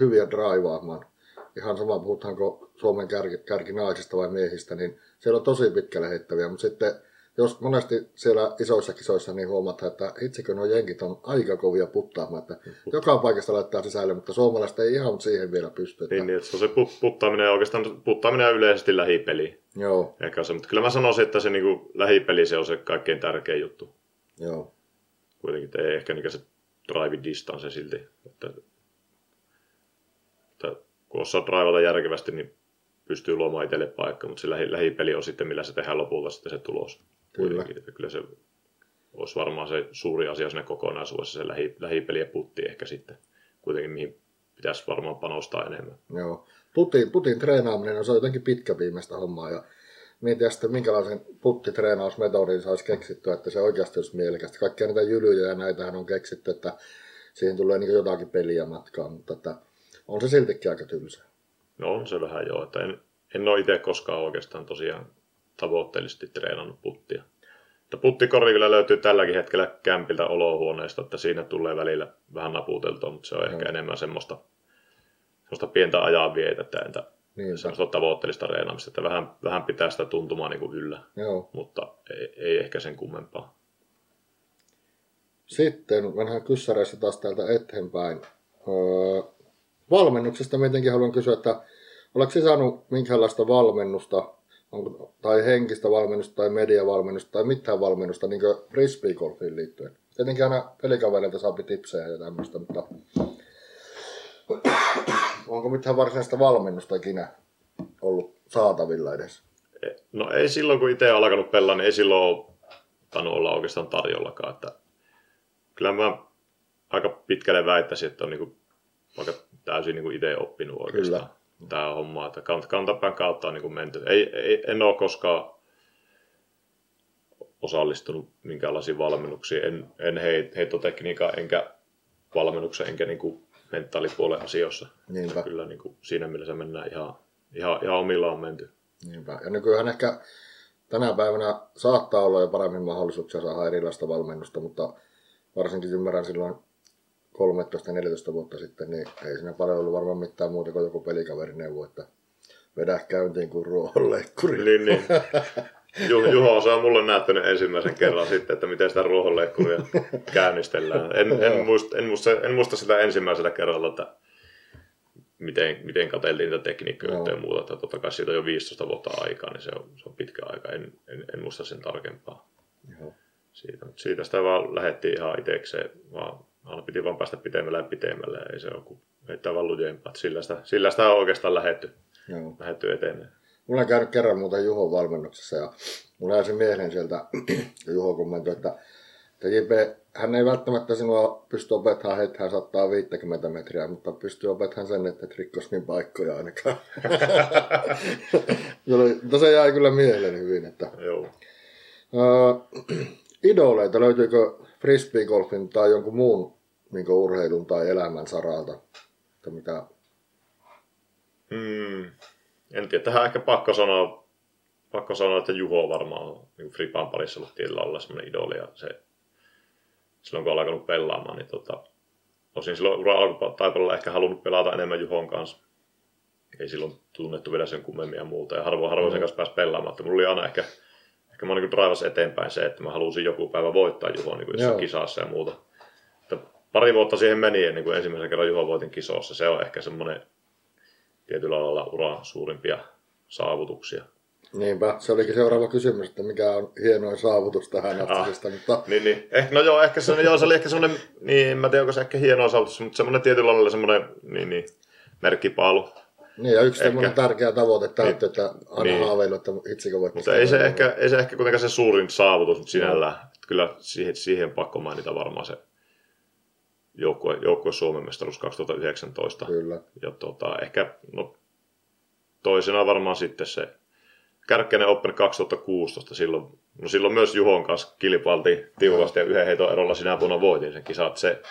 hyviä draivaamaan. Ihan sama puhutaanko Suomen kärki, kärkinaisista vai miehistä, niin siellä on tosi pitkälle heittäviä, mutta sitten jos monesti siellä isoissa kisoissa niin huomataan, että itsekö nuo jenkit on aika kovia puttaamaan, että joka paikasta laittaa sisälle, mutta suomalaiset ei ihan siihen vielä pysty. Että... Niin, niin, että se on se puttaaminen oikeastaan puttaaminen on yleisesti lähipeli. Joo. Ehkä se, mutta kyllä mä sanoisin, että se niin kuin, lähipeli se on se kaikkein tärkein juttu. Joo. Kuitenkin ei ehkä niin se drive distance silti. Että, että kun osaa draivata järkevästi, niin pystyy luomaan itselle paikka, mutta se lähi, lähipeli on sitten, millä se tehdään lopulta sitten se tulos. Kyllä. Että kyllä se olisi varmaan se suuri asia sinne kokonaisuudessa, se lähi, lähipeli ja putti ehkä sitten kuitenkin, mihin pitäisi varmaan panostaa enemmän. Joo. Putin, putin treenaaminen on se on jotenkin hommaa ja mietin sitten, minkälaisen puttitreenausmetodin saisi keksittyä, että se oikeasti olisi mielekästä. Kaikkia niitä jylyjä ja näitähän on keksitty, että siihen tulee niin jotakin peliä matkaan, mutta että on se siltikin aika tylsä. No on se vähän joo, että en, en ole itse koskaan oikeastaan tosiaan tavoitteellisesti treenannut puttia. Mutta puttikori kyllä löytyy tälläkin hetkellä kämpiltä olohuoneesta, että siinä tulee välillä vähän naputeltua, mutta se on ehkä no. enemmän semmoista, semmoista pientä ajanvietettä, entä niin, semmoista tavoitteellista reenaamista, että vähän, vähän pitää sitä tuntumaan niin kuin yllä, Joo. mutta ei, ei, ehkä sen kummempaa. Sitten vähän kyssäreissä taas täältä eteenpäin. Öö, valmennuksesta mitenkin haluan kysyä, että oletko saanut minkälaista valmennusta, onko, tai henkistä valmennusta, tai mediavalmennusta, tai mitään valmennusta niin frisbeegolfiin liittyen? Tietenkin aina pelikavereilta saa tipsejä ja tämmöistä, mutta onko mitään varsinaista valmennusta ikinä ollut saatavilla edes? No ei silloin, kun itse alkanut pelaa, niin ei silloin tainnut olla oikeastaan tarjollakaan. Että kyllä mä aika pitkälle väittäisin, että on niin kuin, vaikka täysin niin kuin itse oppinut oikeastaan kyllä. Tämä homma. Että kantapään kautta on niin kuin menty. Ei, ei, en ole koskaan osallistunut minkäänlaisiin valmennuksiin. En, en heittotekniikan enkä valmennuksen enkä niin kuin mentaalipuolen asioissa. Niinpä. Kyllä niin kuin siinä mielessä mennään ihan, ihan, ihan omillaan menty. Niinpä. Ja nykyään ehkä tänä päivänä saattaa olla jo paremmin mahdollisuuksia saada erilaista valmennusta, mutta varsinkin ymmärrän silloin 13-14 vuotta sitten, niin ei siinä paljon ollut varmaan mitään muuta kuin joku pelikaveri neuvo, että vedä käyntiin kuin ruohonleikkuri. Niin, niin. Juho se on mulle näyttänyt ensimmäisen kerran sitten, että miten sitä ruohonleikkuria käynnistellään. En, en, muista, en, muista, en muista sitä ensimmäisellä kerralla, että miten, miten katseltiin niitä tekniikkoja no. ja muuta. Että totta kai siitä on jo 15 vuotta aikaa, niin se on, se on pitkä aika. En, en, en muista sen tarkempaa. Joo. Siitä, mutta siitä sitä vaan lähdettiin ihan itsekseen, vaan aina piti vaan päästä pitemmälle ja pitemmälle. Ei se ole kuin heittää vaan lujempaa. Sillä sitä, sillä sitä on oikeastaan lähetty, Joo. lähetty eteneen. Mulla on käynyt kerran muuten Juhon valmennuksessa ja mulla jäi se mieleen sieltä, Juho kommentoi, että, että JP, hän ei välttämättä sinua pysty opettamaan heittämään 150 metriä, mutta pystyy opettamaan sen, että et rikkos niin paikkoja ainakaan. mutta se jäi kyllä mieleen hyvin. Että, Joo. Uh, idoleita löytyykö frisbeegolfin tai jonkun muun niin urheilun tai elämän saralta? Että mitä... Hmm. En tiedä, tähän ehkä pakko sanoa, pakko sanoa että Juho varmaan on niin Fripan parissa ollut tietyllä olla semmoinen idoli. Ja se, silloin kun on alkanut pelaamaan, niin tota, osin silloin ura alkutaipaleella ehkä halunnut pelata enemmän Juhon kanssa. Ei silloin tunnettu vielä sen kummemmin ja muuta. Ja harvoin, harvoin mm. sen kanssa pääsi pelaamaan. Mutta mulla oli aina ehkä mä niin draivas eteenpäin se, että mä halusin joku päivä voittaa Juhon niin jossain kisassa ja muuta. Että pari vuotta siihen meni ennen kuin ensimmäisen kerran Juho voitin kisossa. Se on ehkä semmoinen tietyllä lailla uran suurimpia saavutuksia. Niinpä, se olikin seuraava kysymys, että mikä on hienoin saavutus tähän ah, asti. Mutta... Niin, niin. Eh, no joo, ehkä se, joo, se oli ehkä semmoinen, niin en mä tiedä, onko se ehkä hienoin saavutus, mutta semmoinen tietyllä lailla semmoinen niin, niin, merkkipaalu. Niin, ja yksi ehkä. tärkeä tavoite täytyy, niin, että aina niin. haaveilu, että itsekö voit Mutta ei se, ehkä, ei se ehkä kuitenkaan se suurin saavutus mutta sinällään. No. Kyllä siihen, siihen pakko mainita varmaan se joukkue, joukkue Suomen mestaruus 2019. Kyllä. Ja tota, ehkä no, toisena varmaan sitten se Kärkkäinen Open 2016. Silloin, no silloin myös Juhon kanssa kilpailtiin tiukasti ja yhden heiton erolla sinä vuonna voitin sen kisat. Se,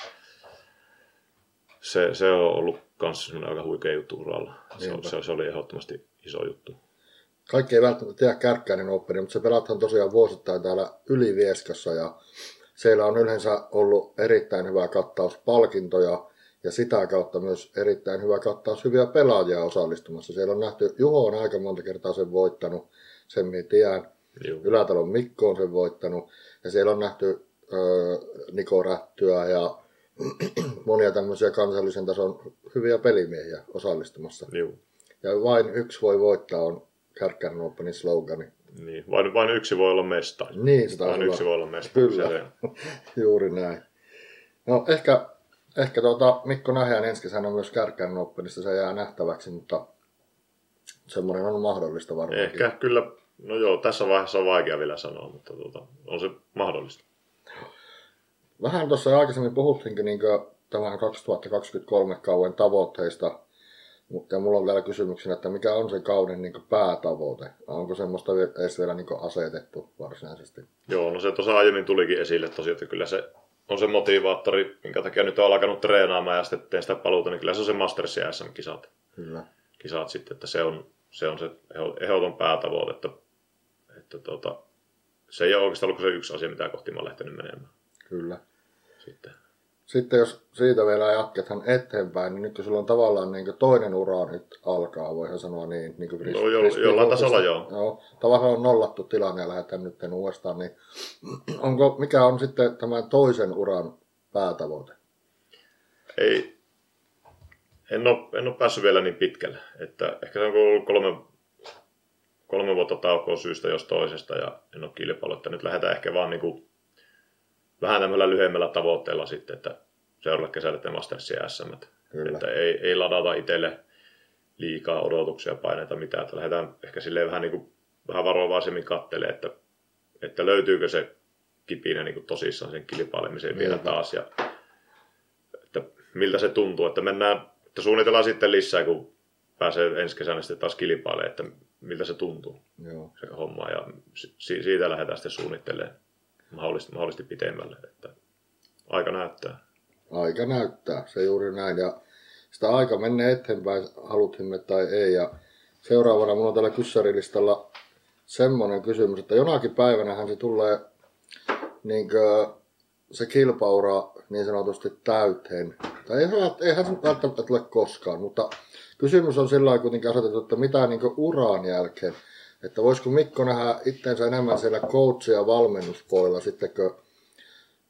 se, se on ollut myös aika huikea juttu uralla. Se, se, se, oli ehdottomasti iso juttu. Kaikki ei välttämättä tiedä Kärkkäinen Open, mutta se pelataan tosiaan vuosittain täällä Ylivieskassa ja siellä on yleensä ollut erittäin hyvä kattaus palkintoja ja sitä kautta myös erittäin hyvä kattaus hyviä pelaajia osallistumassa. Siellä on nähty, Juho on aika monta kertaa sen voittanut, sen minä tiedän. Ylätalon Mikko on sen voittanut. Ja siellä on nähty ö, Niko Rättyä ja monia tämmöisiä kansallisen tason hyviä pelimiehiä osallistumassa. Joo. Ja vain yksi voi voittaa on Kärkkäinen Openin slogani. Niin, vain, vain yksi voi olla mestari. Niin, sitä vain yksi voi olla mestari. Kyllä, juuri näin. No ehkä, ehkä tuota, Mikko nähdään ensi kesänä myös Kärkkäinen Openissa, se jää nähtäväksi, mutta semmoinen on mahdollista varmaan. Ehkä kyllä, no joo, tässä vaiheessa on vaikea vielä sanoa, mutta tuota, on se mahdollista. Vähän tuossa aikaisemmin puhuttiinkin niin tämän 2023 kauan tavoitteista, Mutta mulla on täällä kysymyksenä, että mikä on se kauden niin päätavoite? Onko semmoista edes vielä niin asetettu varsinaisesti? Joo, no se tuossa aiemmin tulikin esille tosiaan, että kyllä se on se motivaattori, minkä takia nyt on alkanut treenaamaan ja sitten teen sitä paluuta, niin kyllä se on se Masters ja SM-kisat. Kyllä. Kisat sitten, että se on se, on se ehdoton päätavoite, että, että tuota, se ei ole oikeastaan ollut se yksi asia, mitä kohti mä olen lähtenyt menemään. Kyllä. Sitten. Sitten jos siitä vielä jatketaan eteenpäin, niin nyt kun sulla on tavallaan niin toinen ura nyt alkaa, voihan sanoa niin. niin kuin no jo, jollain tasolla joo. joo. Tavallaan on nollattu tilanne ja lähdetään nyt uudestaan, niin onko, mikä on sitten tämän toisen uran päätavoite? Ei, en ole, en ole päässyt vielä niin pitkälle. Että ehkä se on ollut kolme, kolme vuotta taukoa syystä jos toisesta ja en ole kilpailu. Että nyt lähdetään ehkä vaan niin kuin vähän tämmöllä lyhyemmällä tavoitteella sitten, että seuraavalle kesälle te Mastersia SM. Että ei, ei ladata itselle liikaa odotuksia, paineita, mitään. Että lähdetään ehkä silleen vähän, niin kuin, vähän varovaisemmin kattelee, että, että löytyykö se kipinä niin kuin tosissaan sen kilpailemiseen vielä taas. Ja, että miltä se tuntuu, että mennään, että suunnitellaan sitten lisää, kun pääsee ensi kesänä sitten taas kilpailemaan, että miltä se tuntuu Joo. se homma. Ja siitä lähdetään sitten suunnittelemaan mahdollisesti, mahdollisesti pitemmälle. Että aika näyttää. Aika näyttää, se juuri näin. Ja sitä aika menee eteenpäin, halutimme tai ei. Ja seuraavana minulla on täällä kyssärilistalla semmoinen kysymys, että jonakin päivänähän se tulee niin se kilpaura niin sanotusti täyteen. Tai eihän, se välttämättä tule koskaan, mutta kysymys on sillä kuitenkin asetettu, että mitä niin uraan jälkeen että voisiko Mikko nähdä itsensä enemmän siellä coach- ja valmennuspuolella sitten, kun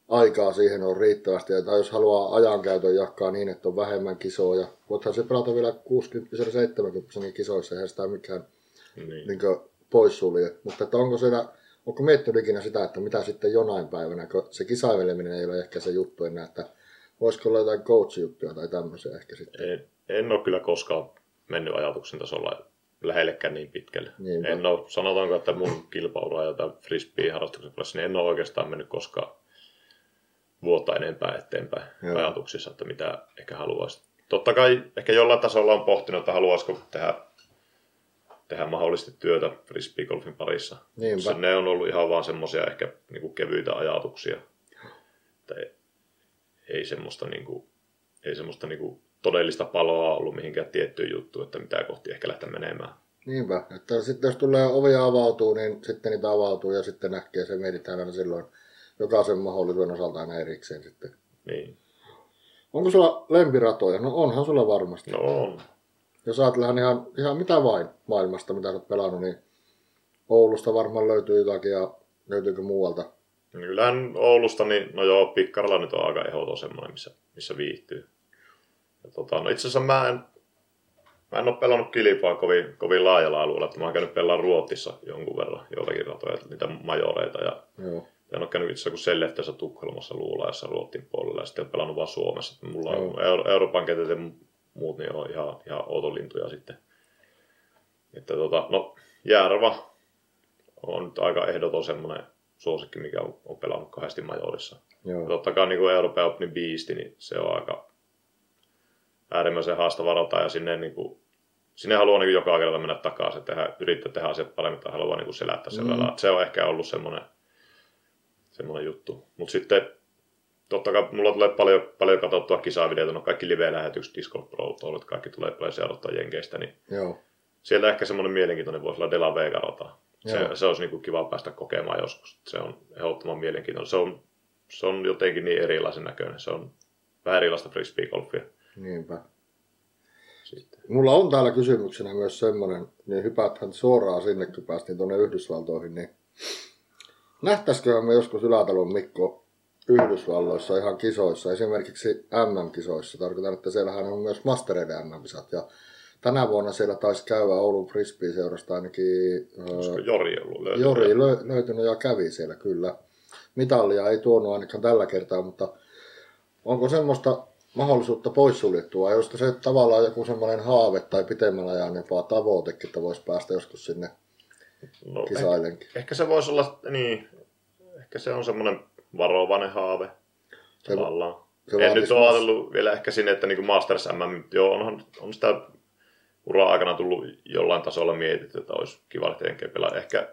aikaa siihen on riittävästi. Tai jos haluaa ajankäytön jakaa niin, että on vähemmän kisoja. Voithan se pelata vielä 60-70 kisoissa, eihän sitä mikään niin. Niin poissulje. Mutta että onko siellä, onko miettinyt ikinä sitä, että mitä sitten jonain päivänä, kun se kisaiveleminen ei ole ehkä se juttu enää, että voisiko olla jotain coach-juttuja tai tämmöisiä ehkä sitten? En, en ole kyllä koskaan mennyt ajatuksen tasolla lähellekään niin pitkälle. Niinpä. En ole, sanotaanko, että mun kilpailua ja frisbee-harrastuksen niin en ole oikeastaan mennyt koskaan vuotta enempää eteenpäin Joo. ajatuksissa, että mitä ehkä haluaisi. Totta kai ehkä jollain tasolla on pohtinut, että haluaisiko tehdä, tehdä mahdollisesti työtä frisbee-golfin parissa. Niinpä. Ne on ollut ihan vaan semmoisia ehkä niin kuin kevyitä ajatuksia. Että ei, ei semmoista, niin kuin, ei semmoista niin kuin todellista paloa ollut mihinkään tiettyyn juttuun, että mitä kohti ehkä lähteä menemään. Niinpä, että sitten jos tulee ovia avautuu, niin sitten niitä avautuu ja sitten näkee se mietitään aina silloin jokaisen mahdollisuuden osalta aina erikseen sitten. Niin. Onko sulla lempiratoja? No onhan sulla varmasti. No on. Jos ajatellaan ihan, ihan mitä vain maailmasta, mitä olet pelannut, niin Oulusta varmaan löytyy jotakin ja löytyykö muualta? Kyllähän Oulusta, niin no joo, Pikkaralla nyt on aika ehdoton semmoinen, missä, missä viihtyy. Ja tota, no itse asiassa mä en, mä en ole pelannut kilpaa kovin, kovin laajalla alueella, että mä oon käynyt pelaa Ruotissa jonkun verran joitakin ratoja, niitä majoreita ja Joo. Ja en ole käynyt itse asiassa Sellehteessä Tukholmassa Luulaajassa Ruotin puolella ja sitten olen pelannut vaan Suomessa. Että mulla on Euro- Euroopan ketät ja muut niin on ihan, ihan outolintuja sitten. Että tota, no, Järva on nyt aika ehdoton semmoinen suosikki, mikä on, on pelannut kahdesti majorissa. Joo. Totta kai niin kuin Euroopan Openin biisti, niin se on aika äärimmäisen haastava rata ja sinne, niin kuin, sinne haluaa niin joka kerralla mennä takaisin, tehdä, yrittää tehdä asiat paremmin tai haluaa niin selättää sen mm. Se on ehkä ollut semmoinen, semmoinen juttu. Mutta sitten totta kai mulla tulee paljon, paljon katsottua kisavideoita, no kaikki live-lähetykset, Discord Pro, Toulut, kaikki tulee paljon seurattua Jenkeistä, niin Joo. sieltä ehkä semmoinen mielenkiintoinen voisi olla Dela Vega rata. Se, se olisi niin kuin kiva päästä kokemaan joskus. Se on ehdottoman mielenkiintoinen. Se on, se on jotenkin niin erilaisen näköinen. Se on vähän erilaista frisbee-golfia. Niinpä. Sitten. Mulla on täällä kysymyksenä myös semmoinen, niin hypäthän suoraan sinne, kun päästiin tuonne Yhdysvaltoihin, niin nähtäisiköhän me joskus Ylätalon Mikko Yhdysvalloissa ihan kisoissa, esimerkiksi MM-kisoissa. Tarkoitan, että siellähän on myös mastereiden MM-kisat ja tänä vuonna siellä taisi käydä Oulun Frisbee-seurasta ainakin... Olisiko Jori ollut löytynyt? Jori lö, löytynyt ja kävi siellä kyllä. Mitallia ei tuonut ainakaan tällä kertaa, mutta onko semmoista mahdollisuutta poissuljettua, josta se tavallaan joku semmoinen haave tai pitemmän ajan jopa tavoitekin, että voisi päästä joskus sinne no, kisailenkin. Ehkä, ehkä, se voisi olla, niin, ehkä se on semmoinen varovainen haave se, tavallaan. Se en nyt ole ajatellut vielä ehkä sinne, että niin Masters MM, joo, onhan, on sitä ura-aikana tullut jollain tasolla mietitty, että olisi kiva lähteä Jenkkeihin pelaa. Ehkä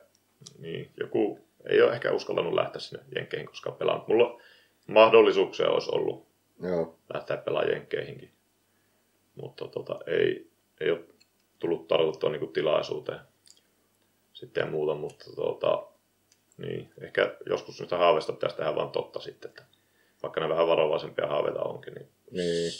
niin, joku ei ole ehkä uskallannut lähteä sinne Jenkkeihin, koska pelaan. Mulla mahdollisuuksia olisi ollut Joo. lähteä pelaamaan Jenkkeihinkin. Mutta tota, ei, ei ole tullut tarkoitettua niin tilaisuuteen sitten ja muuta, mutta tota, niin, ehkä joskus sitä haaveista pitäisi tehdä vaan totta sitten, että vaikka ne vähän varovaisempia haaveita onkin, niin, Niin.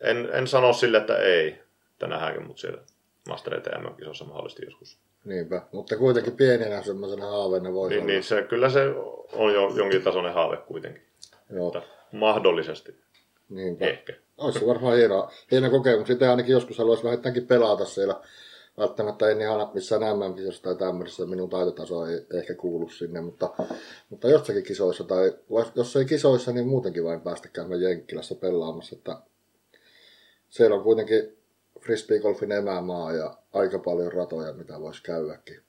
En, en sano sille, että ei, että nähdäänkö mut siellä Master ETM-kisossa mahdollisesti joskus. Niinpä, mutta kuitenkin pienenä semmoisena haaveena voi Niin, olla. niin se, kyllä se on jo jonkin tasoinen haave kuitenkin. Joo, Mutta mahdollisesti, niinpä. ehkä. Olisi se varmaan hieno, hieno kokemus. Sitä ainakin joskus haluaisi vähintäänkin pelata siellä. Välttämättä en ihan missään mm tai tämmöisessä minun taitotaso ei ehkä kuulu sinne, mutta, mutta jossakin kisoissa tai jos ei kisoissa, niin muutenkin vain päästä käymään Jenkkilässä pelaamassa. Että siellä on kuitenkin frisbeegolfin emämaa ja aika paljon ratoja, mitä voisi käydäkin.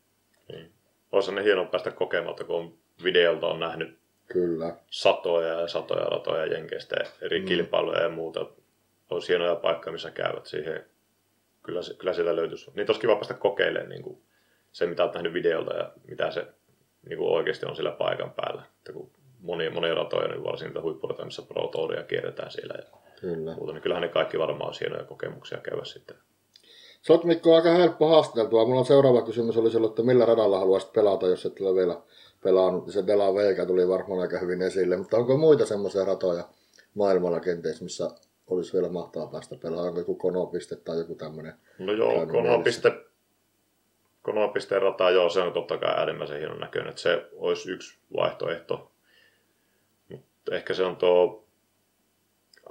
Niin. Olisi ne hienoa päästä kokemaan, että kun on videolta on nähnyt Kyllä, satoja ja satoja ratoja Jenkeistä, eri mm. kilpailuja ja muuta. Olisi hienoja paikkoja, missä käyvät siihen. Kyllä, kyllä sieltä löytyisi. Niitä olisi kiva päästä kokeilemaan niin kuin se, mitä olet nähnyt videolta ja mitä se niin kuin oikeasti on siellä paikan päällä. Että kun monia, monia ratoja, niin varsinkin niitä huippuratoja, missä Pro Touria kierretään siellä ja kyllä. muuta, niin kyllähän ne kaikki varmaan olisi hienoja kokemuksia käydä sitten. Sä oot Mikko aika helppo haasteltua. Mulla on seuraava kysymys olisi ollut, että millä radalla haluaisit pelata, jos et ole vielä pelannut. Se Dela Veiga tuli varmaan aika hyvin esille, mutta onko muita semmoisia ratoja maailmalla kenties, missä olisi vielä mahtaa päästä pelaamaan? Onko joku konopiste tai joku tämmöinen? No joo, konopiste, konopisteen rata, joo, se on totta kai äärimmäisen hienon näköinen, että se olisi yksi vaihtoehto. Mutta ehkä se on tuo,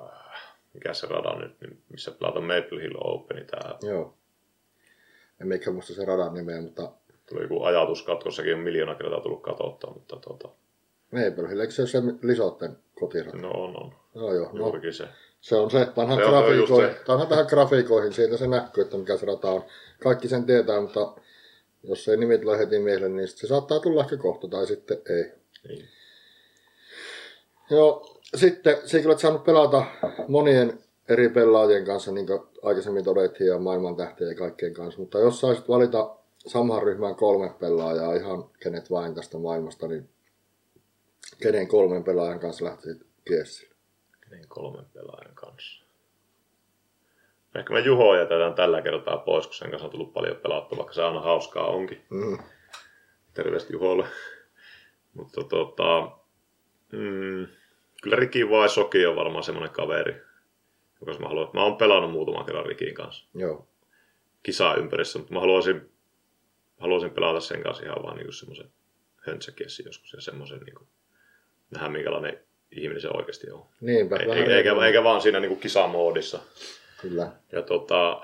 äh, mikä se rada nyt, niin missä pelataan Maple Hill Open, tämä Joo. En mikä muista se radan nimeä, mutta tuli joku ajatuskatkossakin on miljoona kertaa tullut katsottua, mutta tota, Hill, eikö se se Lisotten kotirata? no on, on. Joo, joo. No, Juurikin se. se on se, vanhan Se grafiikoihin, se. vanhan tähän grafiikoihin, siitä se näkyy, että mikä se rata on. Kaikki sen tietää, mutta jos ei nimi tule heti mieleen, niin se saattaa tulla ehkä kohta tai sitten ei. Niin. Joo, sitten sä olet saanut pelata monien eri pelaajien kanssa, niin kuin aikaisemmin todettiin, ja maailman tähtien ja kaikkien kanssa. Mutta jos saisit valita samaan ryhmään kolme pelaajaa, ihan kenet vain tästä maailmasta, niin kenen kolmen pelaajan kanssa lähtisit kiessille? Niin kolmen pelaajan kanssa. Ehkä me Juho jätetään tällä kertaa pois, kun sen kanssa on tullut paljon pelattua, vaikka se aina hauskaa onkin. Mm. Terveistä Juholle. Mutta tota, mm, kyllä Riki vai Soki on varmaan semmoinen kaveri, joka mä haluan. Mä oon pelannut muutaman kerran Rikin kanssa Joo, kisaa ympärissä, mutta mä haluaisin, haluaisin pelata sen kanssa ihan vaan niin semmoisen höntsäkiessi joskus ja semmoisen niin kuin, nähdä minkälainen ihminen se oikeasti on. niinpä. E- vähän eikä, niin- eikä vaan siinä niin kuin kisamoodissa. Kyllä, Ja tota,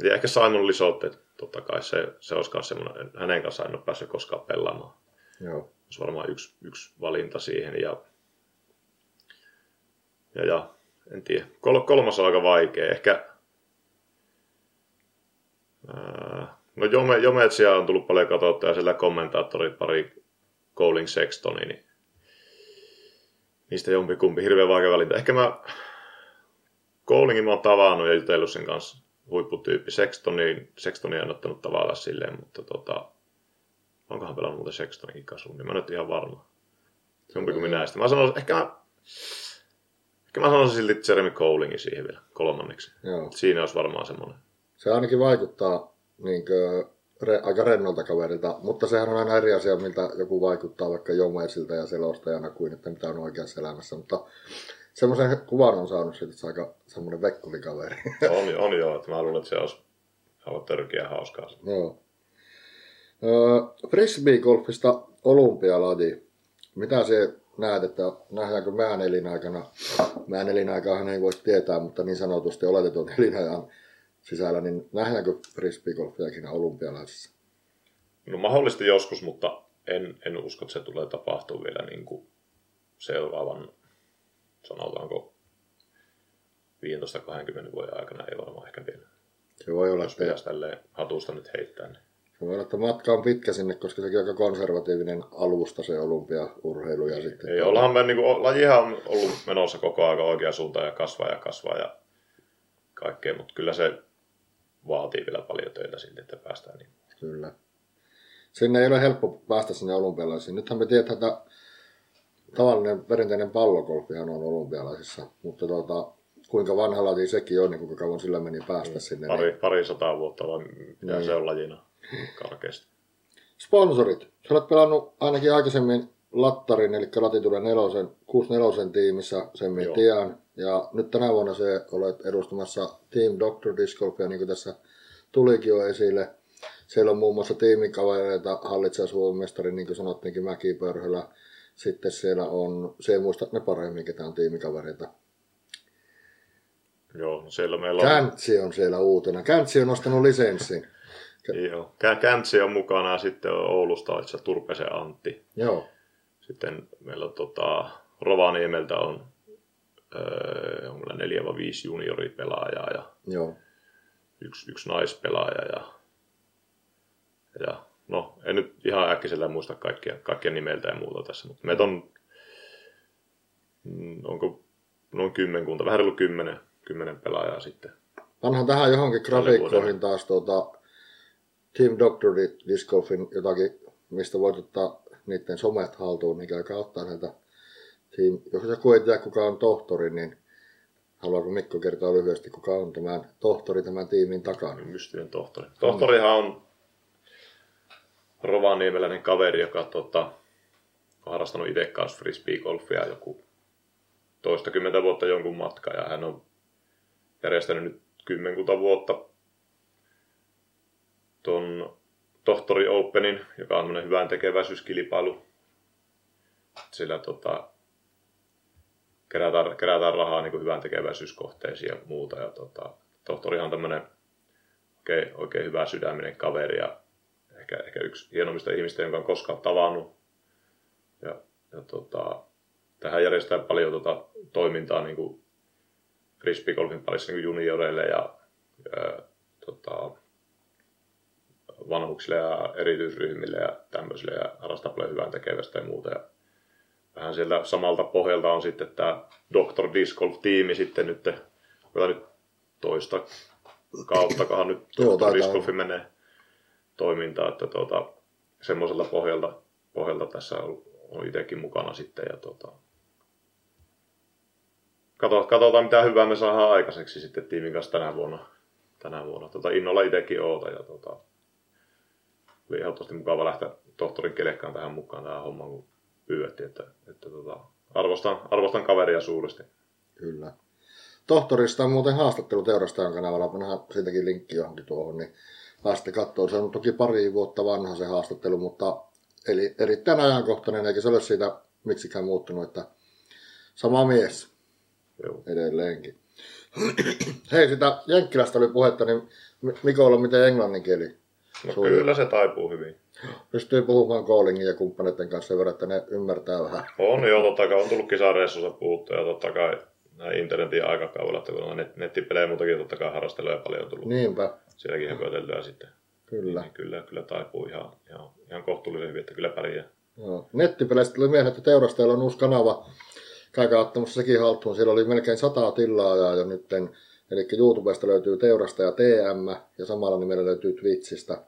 tiedä, ehkä Simon Lisotte, totta kai se, se olisi myös semmoinen, hänen kanssaan en ole päässyt koskaan pelaamaan. joo. olisi varmaan yksi, yksi valinta siihen. Ja, ja, ja en tiedä. Kol, kolmas on aika vaikea. Ehkä ää, no Jome, Jometsia on tullut paljon katsottua ja sillä kommentaattorit pari Colling Sextoni, niin niistä jompikumpi hirveän vaikea valinta. Ehkä mä Colingin mä oon tavannut ja jutellut sen kanssa huipputyyppi. Sextoni, Sextoni en ottanut tavalla silleen, mutta tota, onkohan pelannut muuten Sextonikin kasuun, niin mä nyt ihan varma. Jompikumpi näistä. Mä sanoisin, ehkä mä, ehkä mä sanoisin silti Jeremy Colingin siihen vielä kolmanneksi. joo. Siinä olisi varmaan semmoinen. Se ainakin vaikuttaa niin kuin, re, aika rennolta kaverilta, mutta sehän on aina eri asia, miltä joku vaikuttaa vaikka Jomaisilta ja selostajana kuin että mitä on oikeassa elämässä, mutta semmoisen kuvan on saanut siitä, että se on aika semmoinen vekkulikaveri. On, on joo, että mä luulen, että se olisi aivan törkeä hauskaa. Joo. Öö, Frisbee-golfista olympialaji. Mitä se näet, että nähdäänkö meidän elinaikana, meidän elinaikaahan ei voi tietää, mutta niin sanotusti oletetun elinajan sisällä, niin nähdäänkö frisbee-golfia ikinä olympialaisissa? No mahdollisesti joskus, mutta en, en usko, että se tulee tapahtua vielä niin kuin seuraavan, sanotaanko 15-20 vuoden aikana, ei varmaan ehkä vielä. Se voi olla, Jos että, tälleen hatusta nyt heittää, niin se voi olla, että matka on pitkä sinne, koska sekin on aika konservatiivinen alusta se olympiaurheilu. Ja sitten, Ei, ollahan me, niin kuin, lajihan on ollut menossa koko ajan oikea suuntaan ja kasvaa ja kasvaa. Ja kaikkea, mutta kyllä se vaatii vielä paljon töitä silti, että päästään niin. Kyllä. Sinne ei ole helppo päästä sinne olympialaisiin. Nythän me tiedetään, että tavallinen perinteinen pallogolfihan on olympialaisissa, mutta tuota, kuinka vanha laji sekin on, niin kuinka kauan sillä meni päästä niin, sinne. Pari, niin... pari sataa vuotta vai mitä niin. se on lajina karkeasti. Sponsorit. Sä olet pelannut ainakin aikaisemmin Lattarin, eli Latitude 4, 64 tiimissä, sen me tiedän. Ja nyt tänä vuonna se olet edustamassa Team Doctor Disc Golfia, niin kuin tässä tulikin jo esille. Siellä on muun muassa tiimikavereita, hallitsija Suomen mestari, niin kuin sanottiinkin, Mäki Pörhölä. Sitten siellä on, se ei muista ne paremmin, ketä on tiimikavereita. Joo, no siellä meillä on... Käntsi on siellä uutena. Käntsi on nostanut lisenssin. Joo, Käntsi on mukana ja sitten on Oulusta itse Turpesen Antti. Joo. Sitten meillä on tota, Rovaniemeltä on, öö, on meillä neljä vai viisi junioripelaajaa ja Joo. Yksi, yksi naispelaaja ja, ja no, en nyt ihan äkkiseltä muista kaikkia, kaikkia nimeltä ja muuta tässä, mutta meitä on, mm, onko noin kymmenkunta, vähän ollut kymmenen, kymmenen pelaajaa sitten. Vanhan tähän johonkin grafiikkoihin taas tuota, Team Doctor Disc Golfin jotakin, mistä voit ottaa niiden somet haltuun, niin käykää ottaa näitä team. Jos joku ei tiedä, kuka on tohtori, niin haluaako Mikko kertoa lyhyesti, kuka on tämän tohtori tämän tiimin takana? Mystinen tohtori. Tohtorihan on rovaniemeläinen kaveri, joka tota, on harrastanut itse kanssa frisbee-golfia joku toistakymmentä vuotta jonkun matka ja hän on järjestänyt nyt kymmenkunta vuotta tuon Tohtori Openin, joka on hyvän tekeväisyyskilpailu. Sillä tota, kerätään, kerätään rahaa niin hyvän tekeväisyyskohteisiin ja muuta. Ja tota, tohtorihan tämmöinen oikein, oikein hyvä sydäminen kaveri ja ehkä, ehkä yksi hienommista ihmistä, jonka on koskaan tavannut. Ja, ja tota, tähän järjestetään paljon tota, toimintaa niin kuin frisbeegolfin parissa niin junioreille ja, ja tota, vanhuksille ja erityisryhmille ja tämmöisille ja harrastaa paljon hyvän tekevästä ja muuta. Ja vähän sieltä samalta pohjalta on sitten tämä Dr. Disc Golf-tiimi sitten nyt, vielä nyt toista kauttakohan nyt Dr. Disc Golf menee toimintaan, että tuota, semmoiselta pohjalta, pohjalta tässä on, on itsekin mukana sitten ja tuota, katsotaan mitä hyvää me saadaan aikaiseksi sitten tiimin kanssa tänä vuonna. Tänä vuonna. Tota, innolla itsekin oota ja tota, oli ehdottomasti mukava lähteä tohtorin kelekkaan tähän mukaan tähän hommaan, kun pyydettiin, että, että tota, arvostan, arvostan kaveria suuresti. Kyllä. Tohtorista on muuten haastattelu Teurastajan kanavalla, pannahan siitäkin linkki johonkin tuohon, niin pääsitte katsoa. Se on toki pari vuotta vanha se haastattelu, mutta eli erittäin ajankohtainen, eikä se ole siitä miksikään muuttunut, että sama mies Joo. edelleenkin. Hei, sitä Jenkkilästä oli puhetta, niin Mikolla miten englannin kieli? No kyllä se taipuu hyvin. Pystyy puhumaan Koolingin ja kumppaneiden kanssa sen verran, että ne ymmärtää vähän. On jo, totta kai on tullut kisareissussa puhuttu ja totta kai näin internetin aikakaudella, että kun on net, nettipelejä muutakin totta kai harrasteluja paljon tullut. Niinpä. Sielläkin höpöteltyä sitten. Kyllä. Niin, kyllä, kyllä taipuu ihan, ihan, ihan kohtuullisen hyvin, että kyllä pärjää. Joo. Nettipeleistä tuli mieleen, että teurastajalla on uusi kanava. Käykää ottamassa sekin haltuun. Siellä oli melkein sata tilaajaa jo nytten Eli YouTubesta löytyy Teurastaja TM ja samalla nimellä löytyy Twitchistä.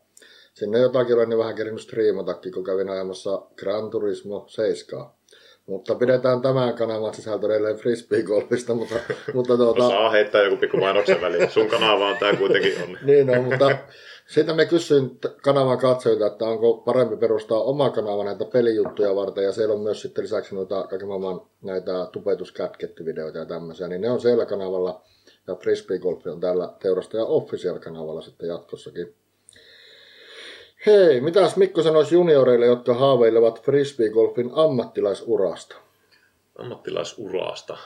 Sinne jotakin olen niin vähän kerinyt striimatakin, kun kävin ajamassa Gran Turismo 7. Mutta pidetään tämän kanavan sisältö edelleen frisbee-golfista, mutta, mutta tuota... No saa heittää joku pikku mainoksen väliin. Sun kanava on tämä kuitenkin on. niin on, mutta siitä me kysyin kanavan katsojilta, että onko parempi perustaa oma kanava näitä pelijuttuja varten, ja siellä on myös sitten lisäksi noita kaiken maailman näitä tupetuskätkettyvideoita ja tämmöisiä, niin ne on siellä kanavalla ja Frisbee Golf on tällä teurastaja Official-kanavalla sitten jatkossakin. Hei, mitäs Mikko sanoisi junioreille, jotka haaveilevat frisbee-golfin ammattilaisurasta? Ammattilaisurasta?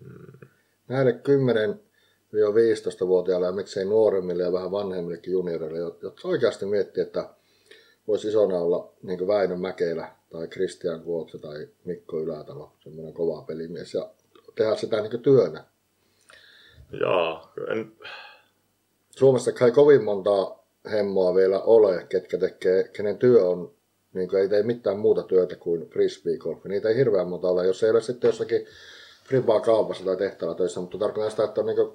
Hmm. Näille 10-15-vuotiaille ja miksei nuoremmille ja vähän vanhemmillekin junioreille, jotka oikeasti miettii, että voisi isona olla niin Väinö Mäkelä tai Christian Kuotse tai Mikko Ylätalo, semmoinen kova pelimies, ja tehdä sitä niin työnä. Jaa, en... Suomessa kai kovin monta hemmoa vielä ole, ketkä tekee, kenen työ on, niin ei tee mitään muuta työtä kuin frisbee golf. Niitä ei hirveän monta ole. Jos ei ole sitten jossakin fribaa kaupassa tai tehtaalla töissä, mutta tarkoitan sitä, että on niin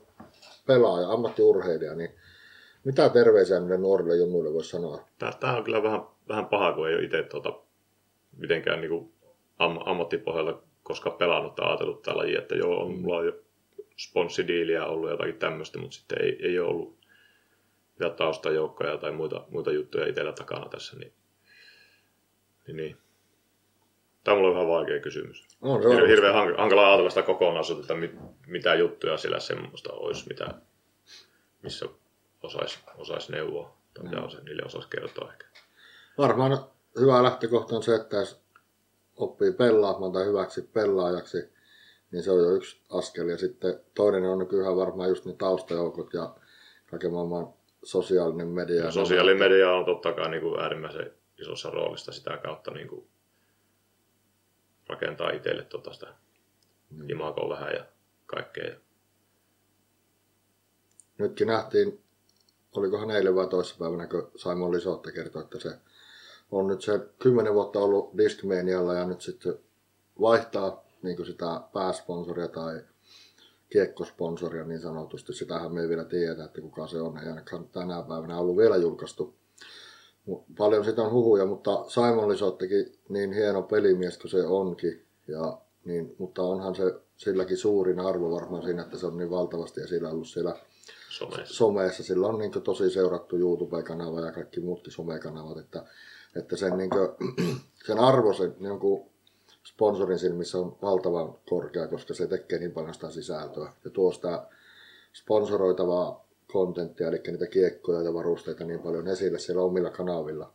pelaaja, ammattiurheilija, niin mitä terveisiä niille nuorille junnuille voisi sanoa? Tämä on kyllä vähän, vähän paha, kun ei ole itse tuota, mitenkään niin kuin am, ammattipohjalta koska pelannut tai ajatellut tällä lajia, että joo, on, mulla on jo sponssidiiliä ollut jotakin tämmöistä, mutta sitten ei, ei ole ollut vielä taustajoukkoja tai muita, muita juttuja itsellä takana tässä, niin, niin, niin. Tämä on mulle vähän vaikea kysymys. On, Hir- hirveän hankala ajatella sitä kokonaisuutta, että mit, mitä juttuja sillä semmoista olisi, mitä, missä osaisi osais neuvoa tai mitä osa, niille osaisi kertoa ehkä. Varmaan hyvä lähtökohta on se, että jos oppii pelaamaan tai hyväksi pelaajaksi, niin se on jo yksi askel. Ja sitten toinen on nykyään varmaan just ne taustajoukot ja kaiken maailman sosiaalinen media. Ja sosiaalinen media on totta kai niin kuin äärimmäisen isossa roolissa sitä kautta niin kuin rakentaa itselle tota sitä mm. imagoa vähän ja kaikkea. Nytkin nähtiin, olikohan eilen vai toissapäivänä, kun Simon Lisotte kertoi, että se on nyt se kymmenen vuotta ollut Discmanialla ja nyt sitten vaihtaa niin sitä pääsponsoria tai kiekkosponsoria niin sanotusti. Sitähän me ei vielä tiedetä, että kuka se on. Ei ainakaan tänä päivänä ollut vielä julkaistu. Paljon sitä on huhuja, mutta Simon Lisottekin niin hieno pelimies kuin se onkin. Ja, niin, mutta onhan se silläkin suurin arvo varmaan siinä, että se on niin valtavasti esillä ollut siellä Someessa. someessa. Sillä on niin tosi seurattu YouTube-kanava ja kaikki muutkin somekanavat, että, että sen, niin kuin, sen arvo sen niin kuin sponsorin silmissä on valtavan korkea, koska se tekee niin paljon sitä sisältöä ja tuo sitä sponsoroitavaa kontenttia, eli niitä kiekkoja ja varusteita niin paljon esille siellä omilla kanavilla.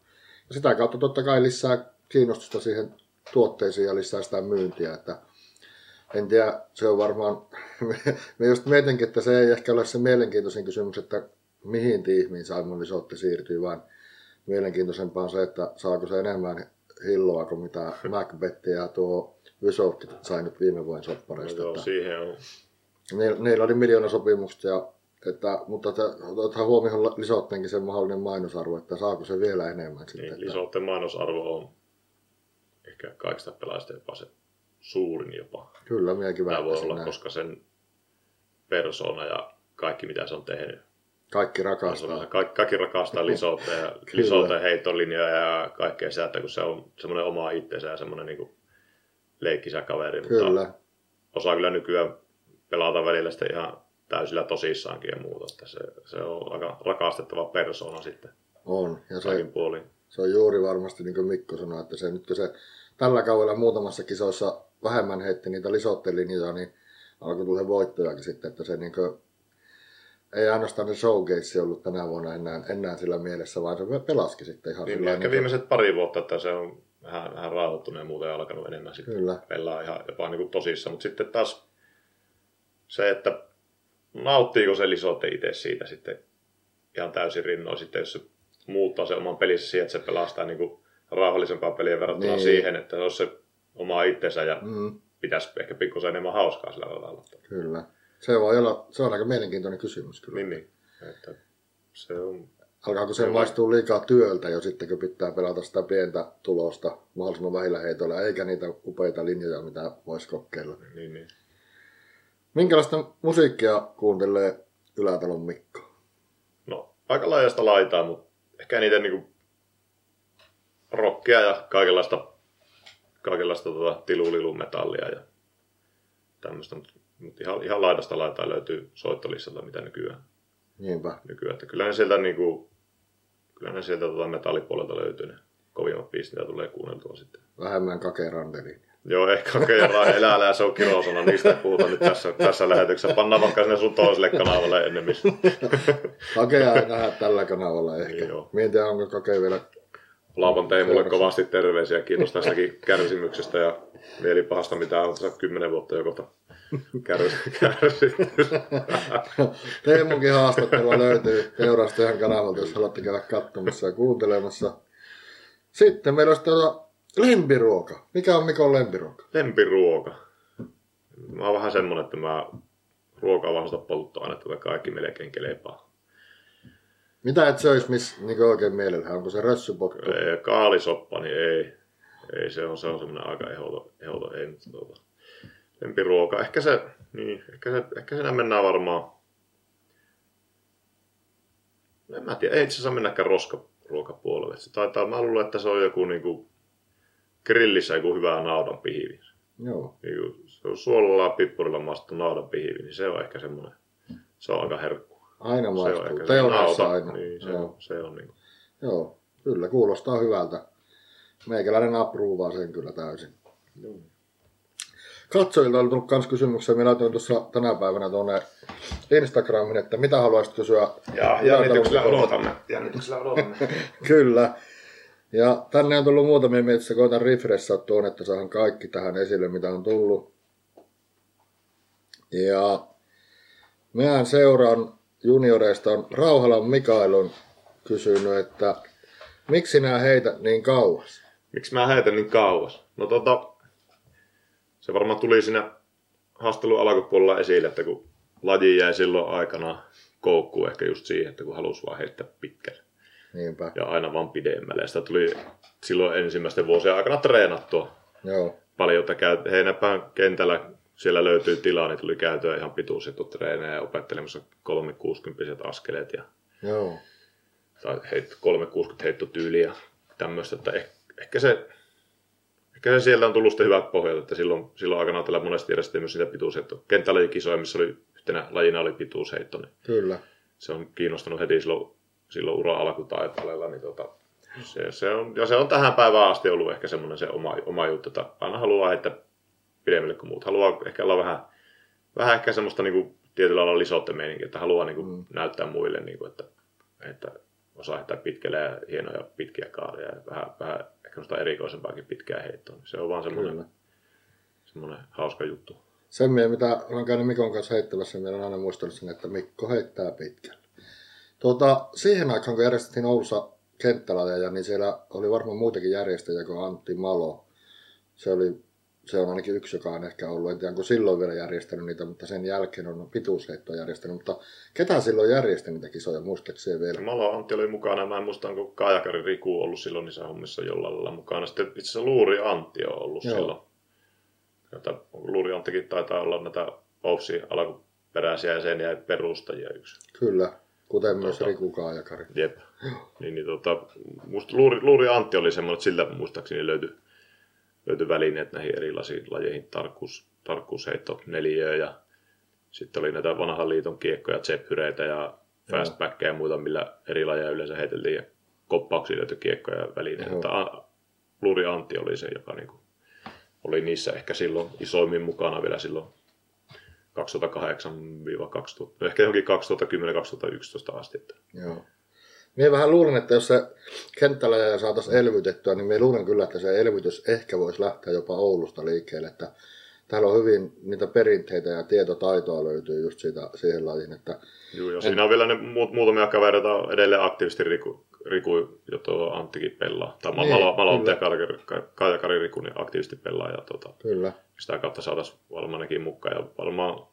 Ja sitä kautta totta kai lisää kiinnostusta siihen tuotteisiin ja lisää sitä myyntiä, että en tiedä, se on varmaan, me just mietinkin, että se ei ehkä ole se mielenkiintoisin kysymys, että mihin tiimiin Simon Lisotte siirtyy, vaan mielenkiintoisempaa on se, että saako se enemmän hilloa kuin mitä Macbeth ja tuo Vysokki sai nyt viime vuoden soppareista. No, joo, siihen on. niillä, niillä oli miljoona sopimukset, ja, että, mutta otetaan huomioon Lisottenkin sen mahdollinen mainosarvo, että saako se vielä enemmän sitten. Niin, että, Lisotten mainosarvo on ehkä kaikista pelaajista jopa se suurin jopa. kyllä, minäkin Tämä voi olla, näin. koska sen persona ja kaikki mitä se on tehnyt. Kaikki rakastaa. on- Kaikki, kaikki rakastaa Lisotta ja Kyllä. Lisotten heittolinjoja ja kaikkea sitä, että kun se on semmoinen oma itsensä ja semmoinen niin leikkisä kaveri. Mutta Kyllä, osaa kyllä nykyään pelata välillä sitten ihan täysillä tosissaankin ja muuta. Että se, se on aika rakastettava persona sitten on. Ja se, puolin. se on juuri varmasti niin kuin Mikko sanoi, että se nyt kun se tällä kaudella muutamassa kisoissa vähemmän heitti niitä lisottelinjoja, niin alkoi tulla voittojakin sitten, että se niin kuin, ei ainoastaan se showcase ollut tänä vuonna enää, enää sillä mielessä, vaan se pelasikin sitten ihan Niin, sillä ehkä viimeiset pari vuotta, että se on vähän, vähän rauhoittunut ja muuten alkanut enemmän sitten Kyllä, pelaa ihan jopa niin kuin tosissaan. Mutta sitten taas se, että nauttiiko se Lisotte itse siitä sitten ihan täysin rinnoin sitten, jos se muuttaa se oman pelissä siihen, että se pelastaa niin kuin rauhallisempaa peliä verrattuna Niin. siihen, että se on se oma itsensä ja mm, pitäisi ehkä pikkusen enemmän hauskaa sillä lailla. kyllä. Se voi olla, se on aika mielenkiintoinen kysymys kyllä. Niin, niin. Että se on, Alkaako se maistua liikaa työltä jo sitten, kun pitää pelata sitä pientä tulosta mahdollisimman vähillä heitoilla, eikä niitä upeita linjoja, mitä voisi kokeilla. niin, niin. Minkälaista musiikkia kuuntelee Ylätalon Mikko? No, aika laajasta laitaa, mutta ehkä niitä niinku rockia ja kaikenlaista, kaikenlaista tota, tilulilumetallia ja tämmöistä, mutta mut ihan, ihan laidasta laitaa löytyy soittolistalta, mitä nykyään. Niinpä. nykyään. Että kyllä ne sieltä, niinku, kyllä ne sieltä tota metallipuolelta löytyy ne kovimmat biisit, mitä tulee kuunneltua sitten. Vähemmän kakerandeli. Joo, ehkä kerran elää ja se on kirosana, niistä ei puhuta nyt tässä, tässä lähetyksessä. Pannaan vaikka sinne sun toiselle kanavalle ennemmin. Kakea ei nähdä tällä kanavalla ehkä. Joo. Mietin, onko kake vielä... Laapan Teemulle mulle kovasti terveisiä. Kiitos tästäkin kärsimyksestä ja mielipahasta, mitä on tässä kymmenen vuotta jo kohta kärs- kärsitty. Teemunkin haastattelua löytyy Teurastajan kanavalta, jos haluatte käydä katsomassa ja kuuntelemassa. Sitten meillä olisi tuota lempiruoka. Mikä on Mikon lempiruoka? Lempiruoka. Mä oon vähän semmonen, että mä ruokaa vahvasta polttoainetta, että kaikki melkein kelepaa. Mitä et söis miss, niin oikein mielellä? Onko se rössypotku? Ei, Kaalisoppa, niin ei. Ei, se on, se on semmoinen aika ehdoton, ehdoton ei, mutta tuota. Lempiruoka. Ehkä se, niin, ehkä se, ehkä siinä mennään varmaan. En mä tiedä, ei itse asiassa mennäkään roskaruokapuolelle. Se taitaa, mä luulen, että se on joku niinku grillissä joku hyvä naudan pihivi. Joo. Niinku, se on suolalla ja pippurilla maastettu naudan pihivi, niin se on ehkä semmoinen, se on aika herkku. Aina Se on ehkä se Teurassa nauta, aina. Niin, se, Joo. on, se on niin. Joo, kyllä kuulostaa hyvältä. Meikäläinen apruuvaa sen kyllä täysin. Katsojilta oli tullut myös kysymyksiä. Minä laitoin tuossa tänä päivänä tuonne Instagramin, että mitä haluaisit kysyä. Ja jännityksellä odotamme. Jännityksellä odotamme. Kyllä. Ja tänne on tullut muutamia mietissä, koitan refreshaa tuon, että saahan kaikki tähän esille, mitä on tullut. Ja mehän seuraan junioreista on Rauhalan Mikael on kysynyt, että miksi nämä heität niin kauas? Miksi mä heitän niin kauas? No tota, se varmaan tuli siinä haastelun alkupuolella esille, että kun laji jäi silloin aikana koukkuun ehkä just siihen, että kun halusi vaan heittää pitkälle Niinpä, ja aina vaan pidemmälle. Ja sitä tuli silloin ensimmäisten vuosien aikana treenattua joo, paljon, että käy, heinäpään kentällä siellä löytyy tilaa, niin tuli käytyä ihan pituusetutreenejä ja opettelemassa 360 askeleet ja joo, tai heit, 360 heittotyyliä ja tämmöistä, että eh, ehkä se Ehkä se sieltä on tullut sitten hyvät pohjat, että silloin, silloin aikana tällä monesti järjestettiin myös sitä pituusheittoa. Kenttälajikisoja, missä oli yhtenä lajina oli pituusheitto, niin kyllä, se on kiinnostanut heti silloin, silloin ura alkutaipaleella. Niin tota, se, se on, ja se on tähän päivään asti ollut ehkä semmoinen se oma, oma juttu, että aina haluaa heittää pidemmälle kuin muut. Haluaa ehkä olla vähän, vähän ehkä semmoista niin kuin, tietyllä lailla lisotte meininkiä, että haluaa niin kuin, Mm. näyttää muille, niin kuin, että, että osaa heittää pitkälle ja hienoja pitkiä kaaria ja vähän, vähän ehkä semmoista erikoisempaakin pitkää heittoa. Se on vaan semmoinen, kyllä. semmoinen hauska juttu. Sen mie, mitä olen käynyt Mikon kanssa heittämässä, minä olen aina muistellut sen, että Mikko heittää pitkälle. Tuota, siihen aikaan, kun järjestettiin Oulussa kenttälajeja, niin siellä oli varmaan muitakin järjestäjiä kuin Antti Malo. Se, oli, se on ainakin yksi, joka on ehkä ollut, en tiedä, onko silloin vielä järjestänyt niitä, mutta sen jälkeen on pituusheittoa järjestänyt. Mutta ketä silloin järjesti niitä kisoja, muistaakseni vielä? Malo Antti oli mukana, mä en muista, onko Kaajakari Riku ollut silloin niissä hommissa jollain lailla mukana. Sitten itse asiassa Luuri Antti on ollut Joo. Silloin. Jota, Luuri Anttikin taitaa olla näitä OPSin alkuperäisiä ja sen jäi perustajia yksi. Kyllä, kuten myös Tuota. Riku Kaajakari. Jep. Niin, niin tota, musta Luuri, Luuri Antti oli semmoinen, että siltä muistaakseni löytyi, löytyi välineet näihin erilaisiin lajeihin, tarkkuus, tarkkuusheitto, neliöä ja sitten oli näitä vanhan liiton kiekkoja, tsephyreitä ja fastbackkejä ja muita, millä eri lajeja yleensä heiteltiin ja koppauksiin löytyi kiekkoja ja välineitä. Joo. Luuri Antti oli se, joka niinku oli niissä ehkä silloin isoimmin mukana vielä silloin 2008-2000, no ehkä johonkin 2010-2011 asti. Että Joo. Mie vähän luulen, että jos se kenttällä saataisiin elvytettyä, niin mie luulen kyllä, että se elvytys ehkä voisi lähteä jopa Oulusta liikkeelle. Että täällä on hyvin niitä perinteitä ja tietotaitoa löytyy just siitä, siihen lajiin. Että Joo, ja siinä on vielä ne muut, muutamia kavereita edelleen aktiivisesti Riku, Riku ja tuo Anttikin pelaa. Tai Niin, Malo, Malo ja Kaajakari- Ka- Kaajakari Riku niin aktiivisesti pelaa. Ja tuota, kyllä, sitä kautta saataisiin varmaan nekin mukaan. Ja varmaan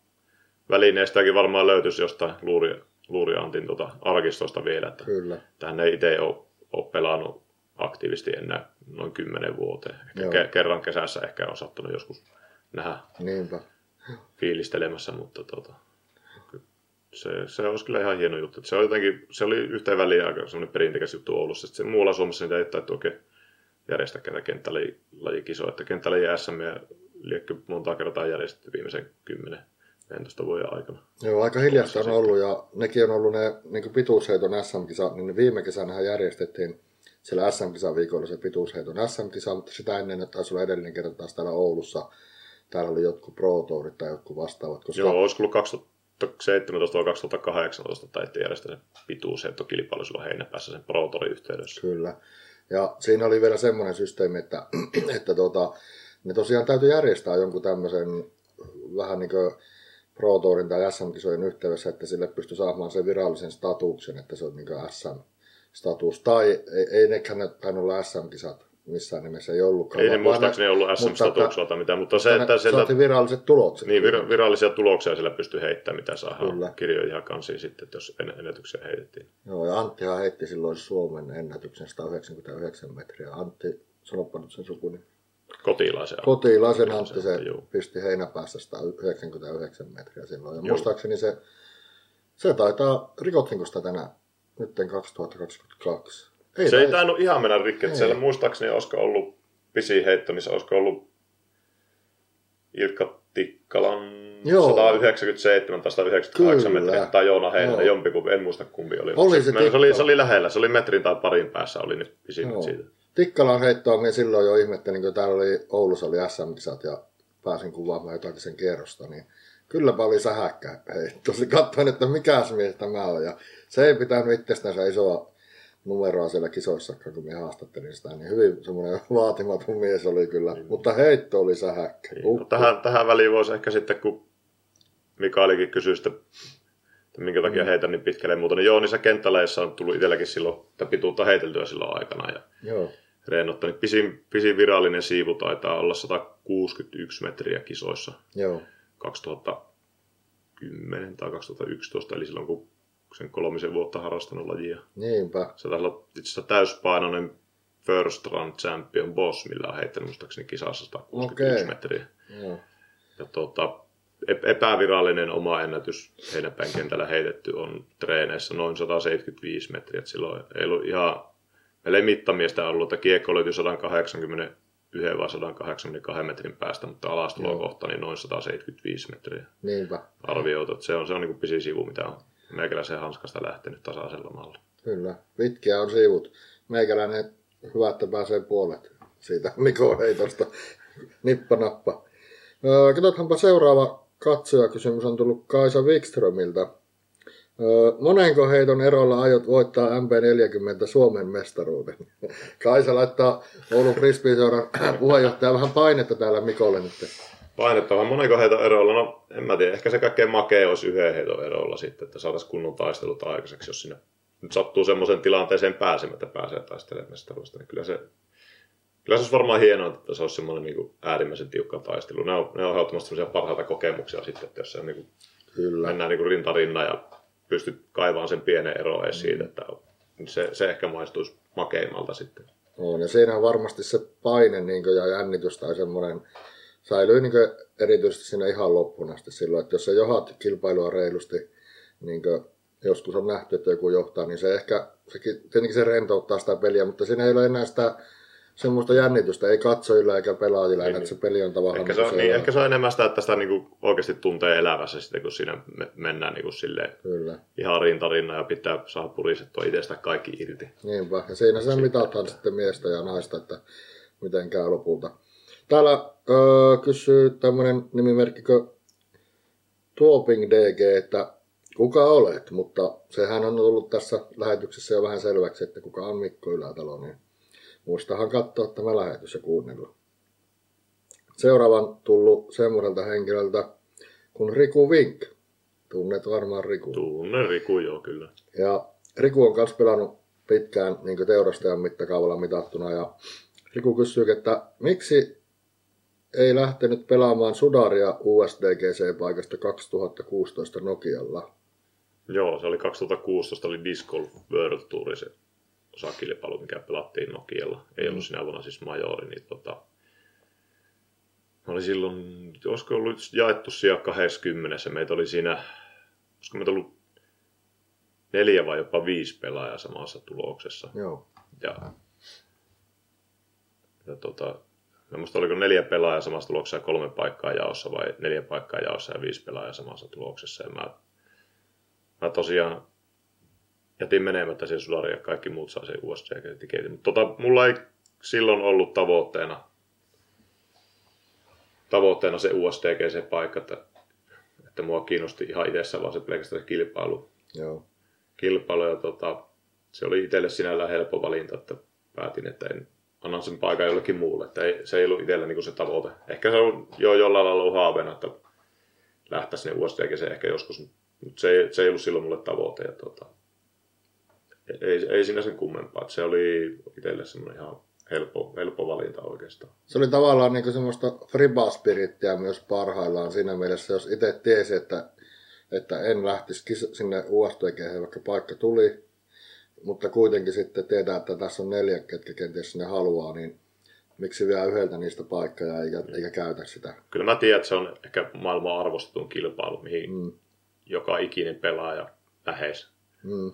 välineistäkin varmaan löytyisi jostain luuri, luuri Antin tuota arkistosta vielä. Että kyllä. tähän ei itse ole, ole pelannut aktiivisesti enää noin kymmenen vuoteen. Ehkä ke, kerran kesässä ehkä on sattunut joskus nähdä Niinpä. fiilistelemässä, mutta tota, se, se olisi kyllä ihan hieno juttu. Se, on jotenkin, se oli yhteen väliin aika semmoinen perintekäs juttu Oulussa. Sitten muualla Suomessa niitä ei taittu oikein järjestää kentä kenttälajikisoja. Että kenttälaji SM ja liekkö monta kertaa järjestetty viimeisen 10 15 vuoden aikana. Joo, aika hiljasta on ollut ja nekin on ollut ne niin pituusheiton SM-kisa, niin viime kesänä järjestettiin sillä SM-kisaviikolla se pituusheiton SM-kisa, mutta sitä ennen taisi olla edellinen kerta taas täällä Oulussa. Täällä oli jotkut pro tourit tai jotkut vastaavat. Koska Joo, olisiko ollut 2017 vai 2018 taittiin järjestää se pituusheittokilpailu silloin heinäpäässä sen Pro yhteydessä. Kyllä. Ja siinä oli vielä semmoinen systeemi, että, että tota, ne tosiaan täytyy järjestää jonkun tämmöisen vähän niin kuin Pro Tourin tai SM-kisojen yhteydessä, että sille pystyi saamaan sen virallisen statuksen, että se on niin SM-status. Tai ei, ei nekään ne tainnut olla SM-kisat missään nimessä, ei ollutkaan. Ei ne muistaakseni ollut mutta SM-statuksia tai mitään, mutta se, että sieltä viralliset tulokset. Niin, vir- virallisia tuloksia siellä pystyy heittämään, mitä saa Kyllä. kirjoja ihan kansiin sitten, jos en- ennätyksiä heitettiin. Joo, ja Anttihan heitti silloin Suomen ennätyksen 199 metriä. Antti, sanoppa nyt sen sukuni. Kotilaisen. Kotilaisen Antti se Joo. pisti heinäpäässä 199 metriä silloin. Ja Joo. muistaakseni se, se taitaa, rikottiinko sitä tänään? Nyt 2022. Ei, se ei tai- tainnut ihan mennä rikki. Siellä muistaakseni olisiko ollut pisi heitto, missä olisiko ollut Ilkka Tikkalan Joo. 197 tai 198 Kyllä. metriä, tai Joona Joo. jompikumpi, en muista kumpi oli. Oli se se, se, oli, se oli lähellä, se oli metrin tai parin päässä, oli pisimmät Joo. siitä. Tikkalan heittoa minä silloin jo ihmettelin, kun täällä oli Oulussa oli SM-kisat ja pääsin kuvaamaan jotakin sen kierrosta, niin kylläpä oli sähäkkä heitto. Se katsoin, että mikäs mies tämä on. Ja se ei pitänyt itsestänsä isoa numeroa siellä kisoissakaan, kun minä haastattelin sitä, niin hyvin semmoinen vaatimaton mies oli kyllä. Mutta heitto oli sähäkkä. Niin, no, tähän, tähän väliin voisi ehkä sitten, kun Mikaelikin kysyi sitä, että minkä takia Mm. heitän niin pitkälle ja muuta, niin joo, niissä kenttäleissä on tullut itselläkin silloin, että pituutta heiteltyä silloin aikana ja Joo. Reenottanut. Pisin, pisin virallinen siivu taitaa olla 161 metriä kisoissa Joo. 2010 tai 2011, eli silloin kun sen kolmisen vuotta harrastanut lajia. Niinpä. Se taisi olla itse asiassa täyspainoinen First Run Champion Boss, millä on heittänyt muistaakseni kisassa 161 Okei. metriä. Joo. Ja tuota, ep- epävirallinen oma ennätys heinäpäin kentällä heitetty on treeneissä noin 175 metriä. Et silloin ei ollut ihan, meillä ei mittamiestä ollut, että kiekko löytyi 181 vai 182 metrin päästä, mutta alastulokohta niin noin 175 metriä Niinpä. arvioitu. Et se on, se on niin pisin sivu, mitä on meikäläisen hanskasta lähtenyt tasaisella malla. Kyllä. Pitkiä on siivut. Meikäläinen hyvä, että pääsee puolet siitä Mikon heitosta. Nippa nappa. Öö, katsotaanpa seuraava katsojakysymys on tullut Kaisa Wikströmiltä. Monenko heiton erolla aiot voittaa MP40 Suomen mestaruuden? Kaisa laittaa Oulun frisbeeseuran puheenjohtaja vähän painetta täällä Mikolle nyt. Painettavan monenko heiton erolla? No en mä tiedä, ehkä se kaikkein makea olisi yhden heiton erolla sitten, että saataisiin kunnon taistelut aikaiseksi, jos sinne nyt sattuu semmoisen tilanteeseen pääsemättä pääsee taistelemaan mestaruudesta, niin kyllä se, kyllä se olisi varmaan hienoa, että se olisi semmoinen niin kuin äärimmäisen tiukka taistelu. Ne on, ne on ehdottomasti parhaita kokemuksia sitten, että jos se on niin kuin, Kyllä. mennään niin kuin rinta rinna ja pystyt kaivamaan sen pienen eron edes siitä, että niin se, se ehkä maistuisi makeimmalta sitten. On, ja siinä on varmasti se paine niin ja jännitys tai semmoinen säilyy niin erityisesti siinä ihan loppuun asti silloin, että jos sä johat kilpailua reilusti, niin joskus on nähty, että joku johtaa, niin se ehkä, sekin, tietenkin se rentouttaa sitä peliä, mutta siinä ei ole enää sitä semmoista jännitystä, ei katsojilla eikä pelaajilla, enää, että se peli on tavallaan... Ehkä se, on, niin, ehkä se on enemmän sitä, että sitä niin kuin oikeasti tuntee elävässä sitten, kun siinä me- mennään niin kuin silleen Kyllä, ihan rintarinna ja pitää saada puristettua itsestä kaikki irti. niinpä. Ja siinä se mitataan sitten miestä ja naista, että miten käy lopulta. Täällä öö, kysyy tämmöinen nimimerkkikö Tuoping DG, että kuka olet, mutta sehän on ollut tässä lähetyksessä jo vähän selväksi, että kuka on Mikko Ylätalo, niin muistahan katsoa tämä lähetys ja kuunnella. Seuraavan tullut semmoiselta henkilöltä kuin Riku Vink. Tunnet varmaan Riku. Tunne Riku joo kyllä. Ja Riku on myös pelannut pitkään niin teurastajan mittakaavalla mitattuna. Ja Riku kysyy, että miksi ei lähtenyt pelaamaan Sudaria USDGC-paikasta 2016 Nokialla? Joo, se oli 2016, oli Disc Golf World Tour se osakilpailu, mikä pelattiin Nokialla. Ei ollut sinä vuonna siis majori, niin tota, mä olin silloin, olisiko ollut jaettu sija 20, ja meitä oli siinä, olisiko meitä ollut neljä vai jopa viisi pelaajaa samassa tuloksessa. Joo. Ja, ja tota, en muista oliko neljä pelaajaa samassa tuloksessa ja kolme paikkaa jaossa vai neljä paikkaa jaossa ja viisi pelaajaa samassa tuloksessa. Ja mä, mä tosiaan jätin menemättä sen sudarin ja kaikki muut saa sen USJ-tiketin. Mutta tota, mulla ei silloin ollut tavoitteena, tavoitteena se USDGC-paikka, että, että mua kiinnosti ihan itsessä vaan se pelkästään se kilpailu Joo. kilpailu ja tota, se oli itselle sinällään helppo valinta, että päätin, että en annan sen paikan jollekin muulle. Että ei, se ei ollut itsellä niin se tavoite. Ehkä se on jo jollain lailla ollut haaveena, että lähtäisi sinne USDG se ehkä joskus, mutta se ei, se ei ollut silloin mulle tavoite. Ja tota, ei, ei siinä sen kummempaa. Se oli itselle semmoinen ihan helppo, helppo valinta oikeastaan. Se oli tavallaan niin semmoista fribaspirittiä myös parhaillaan siinä mielessä, jos itse tiesi, että, että en lähtisi sinne USDG, vaikka paikka tuli, mutta kuitenkin sitten tietää, että tässä on neljä, ketkä kenties sinne haluaa, niin miksi vielä yhdeltä niistä paikkaa eikä, eikä käytä sitä. Kyllä mä tiedän, että se on ehkä maailman arvostetun kilpailu, mihin Mm. joka ikinen pelaaja lähes Mm.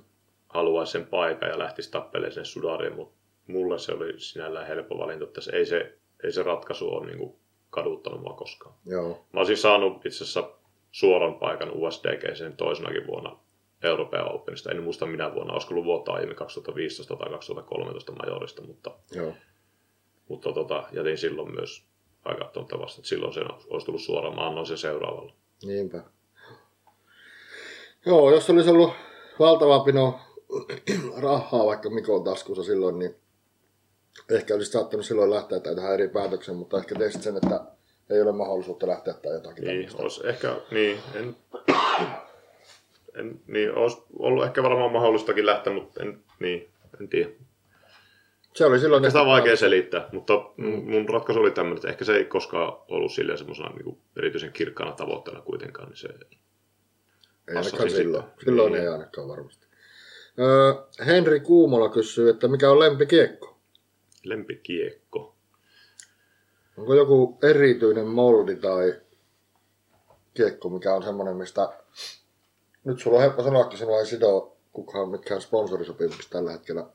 Haluaisi sen paikan ja lähtisi tappelemaan sen sudariin, mutta mulle se oli sinällään helppo valinta, että se ei se, ei se ratkaisu ole niin kuin kaduttanut mua koskaan. Joo. Mä olisin saanut itse asiassa suoran paikan USDG sen toisenakin vuonna Euroopan Openista. En muista minä vuonna, olisiko ollut vuotta aiemmin 2015 tai 2013 majorista, mutta, Joo. mutta tota, jätin silloin myös aika vasta, että silloin se olisi tullut suoraan. Mä annoin sen seuraavalle. Niinpä. Joo, jos olisi ollut valtava pino rahaa vaikka Mikon taskussa silloin, niin ehkä olisi saattanut silloin lähteä tai tehdä eri päätöksen, mutta ehkä teisit sen, että ei ole mahdollisuutta lähteä tai jotakin Niin, olisi ehkä, niin, en, en, niin, olisi ollut ehkä varmaan mahdollistakin lähteä, mutta en, niin, en tiedä. Se oli silloin... Sitä on vaikea selittää, mutta mm. mun ratkaisu oli tämmöinen, että ehkä se ei koskaan ollut silleen semmoisena niin erityisen kirkkaana tavoitteena kuitenkaan, niin se Ei ainakaan silloin. Silloin Niin. ei ainakaan varmasti. Öö, Henri Kuumola kysyy, että mikä on lempikiekko? lempikiekko. Onko joku erityinen moldi tai kiekko, mikä on semmoinen, mistä nyt sulla on helppo sanoa, että sinua ei sido kukaan mitkään sponsorisopimuksessa tällä hetkellä.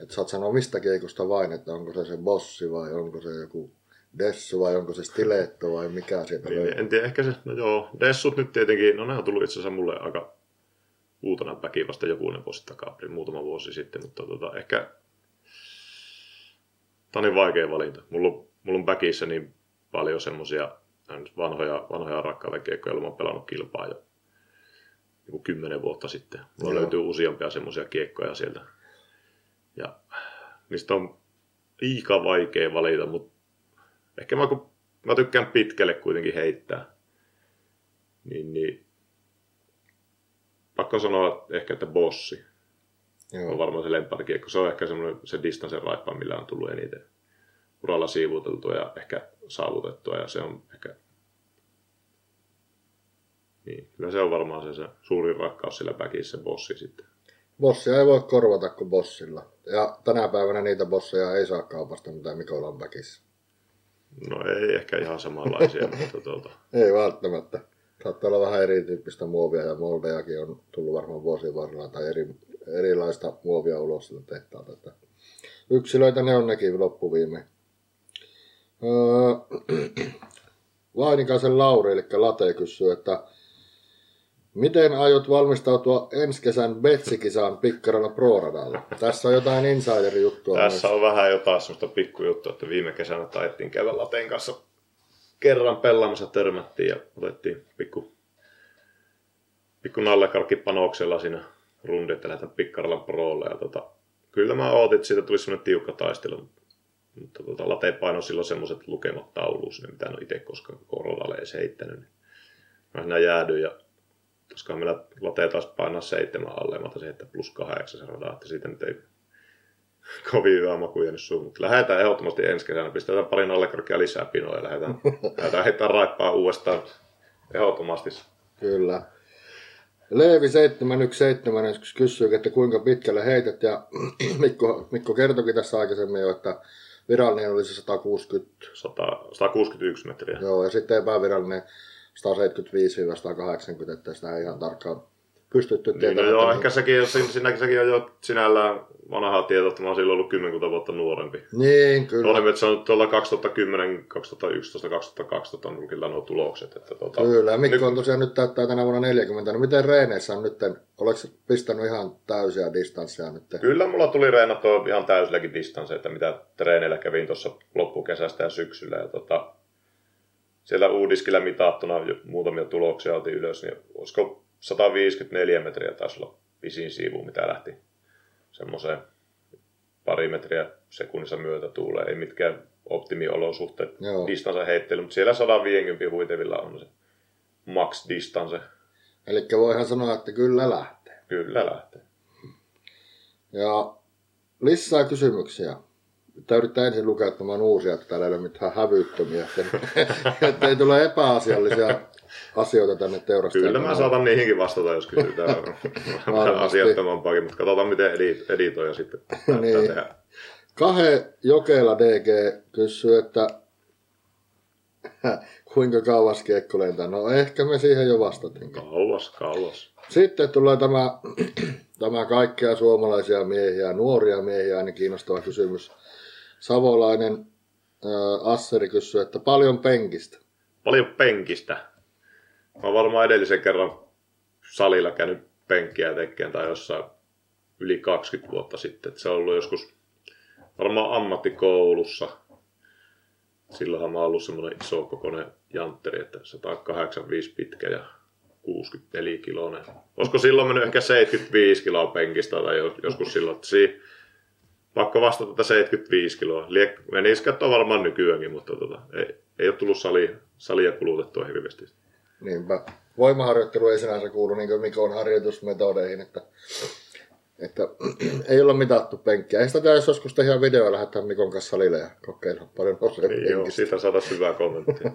Että saat sanoa mistä kiekosta vain, että onko se se bossi vai onko se joku dessu vai onko se stiletto vai mikä sieltä Niin, löytyy. en tiedä, ehkä se, no joo, Dessut nyt tietenkin, no ne on tullut itse asiassa mulle aika uutena väkivasta jokunen vuosi takaperin, muutama vuosi sitten, mutta tota, ehkä tämä on niin vaikea valinta. Mulla, on- mulla on väkissä niin paljon semmoisia vanhoja, vanhoja rakkaita kiekkoja, joilla mä oon pelannut kilpaa jo kuin kymmenen vuotta sitten. Mulla Joo. löytyy useampia semmoisia kiekkoja sieltä. Ja niistä on liika vaikea valita, mutta ehkä mä, kun mä tykkään pitkälle kuitenkin heittää, niin, niin pakko sanoa ehkä, että bossi on Joo. varmaan se lempparikiekko. Se on ehkä semmoinen se distancen raippa, millä on tullut eniten uralla siivuteltua ja ehkä saavutettua. Ja se on ehkä... Niin, kyllä se on varmaan se, se suurin rakkaus sillä päkissä, se bossi sitten. Bossia ei voi korvata kuin bossilla. Ja tänä päivänä niitä bosseja ei saa kaupasta, mitä Mikolla on väkissä. No ei ehkä ihan samanlaisia, mutta tuota, Ei välttämättä. Saattaa olla vähän erityyppistä muovia ja moldejakin on tullut varmaan vuosien varrella tai eri, erilaista muovia ulos sieltä tehtaalta. Että yksilöitä ne on nekin loppuviimein. Öö, Vainikaisen Lauri, eli Late, kysyy, että miten aiot valmistautua ensi kesän Betsikisaan Pikkaralla Pro-radalla? Tässä on jotain insider-juttua. Tässä on vähän jotain sellaista pikkujuttua, että viime kesänä taettiin käydä Lateen kanssa kerran pelaamassa törmättiin ja otettiin pikku, pikku nallekarkkipanoksella siinä rundi, että lähdetään Pikkaralla Prolle. Ja tota, kyllä mä ootin, että siitä tulisi semmoinen tiukka taistelu. Mutta tota, Late paino silloin semmoiset lukemat tauluun sinne, mitä en ole itse koskaan korollalle edes heittänyt. Niin mä siinä jäädyin ja koska meillä Late taas painaa seitsemän alle, mä otan heittää plus kahdeksan se radaa, että siitä nyt ei kovin hyvä maku jäänyt suun. Mutta lähdetään ehdottomasti ensi kesänä. Pistetään pari nallekarkkia lisää pinoa ja lähdetään, lähdetään heittämään raippaa uudestaan ehdottomasti. Kyllä. Leevi 717 kysyy, että kuinka pitkälle heität, ja Mikko, Mikko kertoikin tässä aikaisemmin jo, että virallinen oli se 160, 100, 161 metriä. joo, ja sitten epävirallinen 175-180, että sitä ei ihan tarkkaan pystytty Niin, no joo, että- ehkä sekin, sin- siinäkin sekin on jo sinällään vanhaa tietoa, että mä oon silloin ollut kymmenkunta vuotta nuorempi. Niin, kyllä. Olemme, että se on tuolla 2010, 2011, 2012 on kyllä nuo tulokset. Että tota, Kyllä, ja Mikko on tosiaan nyt täyttää tänä vuonna 40. No miten reeneissä on nyt, oletko pistänyt ihan täysiä distansseja nyt? Kyllä mulla tuli reenattua ihan täysilläkin distansseja, mitä treeneillä kävin tuossa loppukesästä ja syksyllä. Ja tota, siellä uudiskillä mitattuna muutamia tuloksia oltiin ylös, niin olisiko 154 metriä taisi olla pisin siivu, mitä lähti semmoiseen pari metriä sekunnissa myötä tuulee. Ei mitkään optimiolosuhteet distansa heittely, mutta siellä 150 huitevilla on se max distance. Eli voihan sanoa, että kyllä lähtee. Kyllä lähtee. Ja lisää kysymyksiä. Tämä yrittää ensin lukea, että mä oon uusia, että täällä ei ole mitään hävyttömiä, että ei tule epäasiallisia asioita tänne teurastajalle. Kyllä mä saatan niihinkin vastata, jos kysytään vähän asiattomampaakin, mutta katsotaan miten edi- editoija sitten Niin. Kahe Jokela DG kysyy, että kuinka kauas kiekko lentää. No ehkä me siihen jo vastattiin. Kauas, kauas. Sitten tulee tämä, tämä kaikkia suomalaisia miehiä, nuoria miehiä, niin kiinnostava kysymys. Savolainen äh, Asseri kysyy, että paljon penkistä. Paljon penkistä. Mä varmaan edellisen kerran salilla käynyt penkkiä tekemään tai jossain yli 20 vuotta sitten. Et se on ollut joskus varmaan ammattikoulussa. Silloinhan mä oon ollut semmoinen iso kokoinen jantteri, että 185 pitkä ja 64 kiloinen. Olisiko silloin mennyt ehkä 75 kiloa penkistä tai joskus silloin, että si- pakko vastata tätä 75 kiloa. Liek- menisi katsoa varmaan nykyäänkin, mutta tota, ei, ei ole tullut salia, salia kulutettua hirveästi. Niinpä. Voimaharjoittelu ei sinänsä kuulu niin Mikon harjoitusmetodeihin, että, että ei olla mitattu penkkiä. Ei sitä jos joskus tehdään video lähettää Mikon kanssa salille ja kokeilla paljon nousee Niin, joo, siitä saataisiin hyvää kommenttia.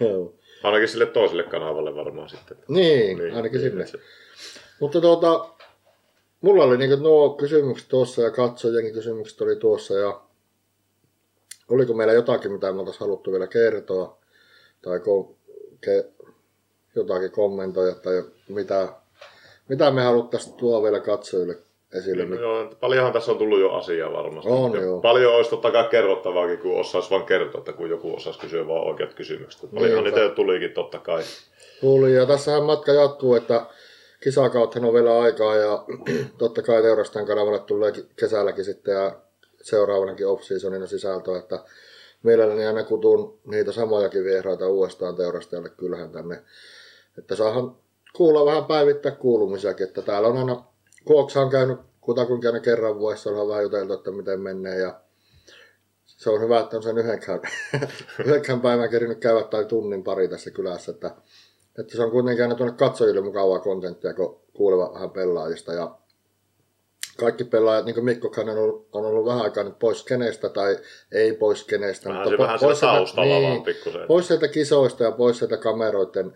Ainakin sille toiselle kanavalle varmaan sitten. Niin, Niin, ainakin niin, sinne. se- Mutta tuota, mulla oli niinku nuo kysymykset tuossa ja katsojienkin kysymykset oli tuossa ja oliko meillä jotakin, mitä me oltaisiin haluttu vielä kertoa tai ko- ke- jotakin kommentoida tai mitä, mitä me haluttaisiin tuoda vielä katsojille esille. Niin, joo, paljonhan tässä on tullut jo asiaa varmasti. On, Ja joo. Paljon olisi totta kai kerrottavaakin, kun osaisi vaan kertoa, että kun joku osaisi kysyä vaan oikeat kysymykset. Paljonhan Niinpä. niitä tulikin totta kai. Tuli ja tässähän matka jatkuu, että kisakauthan on vielä aikaa ja totta kai Teurastan kanavalle tulee kesälläkin sitten ja seuraavanakin off-seasonina sisältöä, että mielelläni aina kutun niitä samojakin vieraita uudestaan Teurastajalle kyllähän tänne, että saahan kuulla vähän päivittää kuulumisiakin, että täällä on aina, Kuoksa on käynyt kutakuinkin aina kerran vuodessa, ollaan vähän juteltu, että miten menee ja se on hyvä, että on sen yhdenkään, yhdenkään päivän kerinyt käydä tai tunnin pari tässä kylässä, että että se on kuitenkin aina tuonne katsojille mukavaa kontenttia, kun kuulevat vähän pelaajista. Ja kaikki pelaajat, niin kuin Mikkokan on ollut, on ollut vähän aikaa nyt pois kenestä tai ei pois kenestä. Vähän, mutta se, po- vähän siellä sieltä- taustalla vaan pikkusen. pois sieltä kisoista ja pois sieltä kameroiden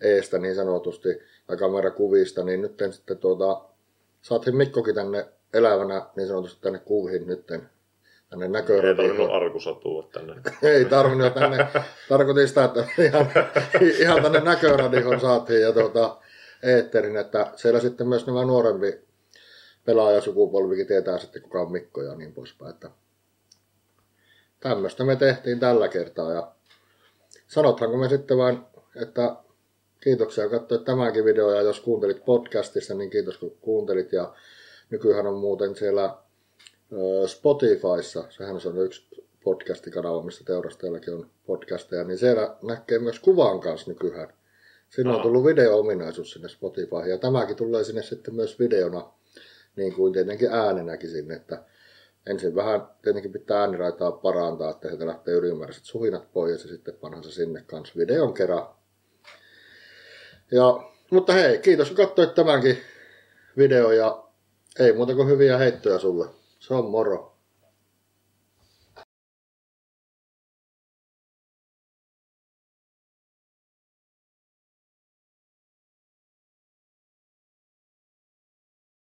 eestä niin sanotusti, tai kamerakuvista, niin nyt sitten tuota, saatiin Mikkokin tänne elävänä niin sanotusti tänne kuviin nytten, tänne Ei näköradiin. tarvinnut arkusa tuoda tänne. Ei tarvinnut tänne. Tarkoitin sitä, että ihan, ihan tänne näköradioon saatiin ja tuota, eetterin, että siellä sitten myös nämä nuorempi pelaajasukupolvikin tietää sitten kuka on Mikko ja niin poispäin. Että tämmöistä me tehtiin tällä kertaa ja sanothanko me sitten vain, että kiitoksia. Katsoit tämänkin video ja jos kuuntelit podcastissa, niin kiitos kun kuuntelit. Ja nykyään on muuten siellä Spotifyssa, sehän se on yksi podcastikanava, missä teurastajallakin on podcasteja, niin siellä näkee myös kuvan kanssa nykyään. Siinä on tullut video-ominaisuus sinne Spotifyhin, ja tämäkin tulee sinne sitten myös videona, niin kuin tietenkin äänenäkin sinne, että ensin vähän tietenkin pitää ääniraitaa parantaa, että sieltä lähtee ylimääräiset suhinat pois, ja sitten panhan se sinne kanssa videon kerran. Ja, mutta hei, kiitos kun katsoit tämänkin video, ja ei muuta kuin hyviä heittoja sulle. Se on moro.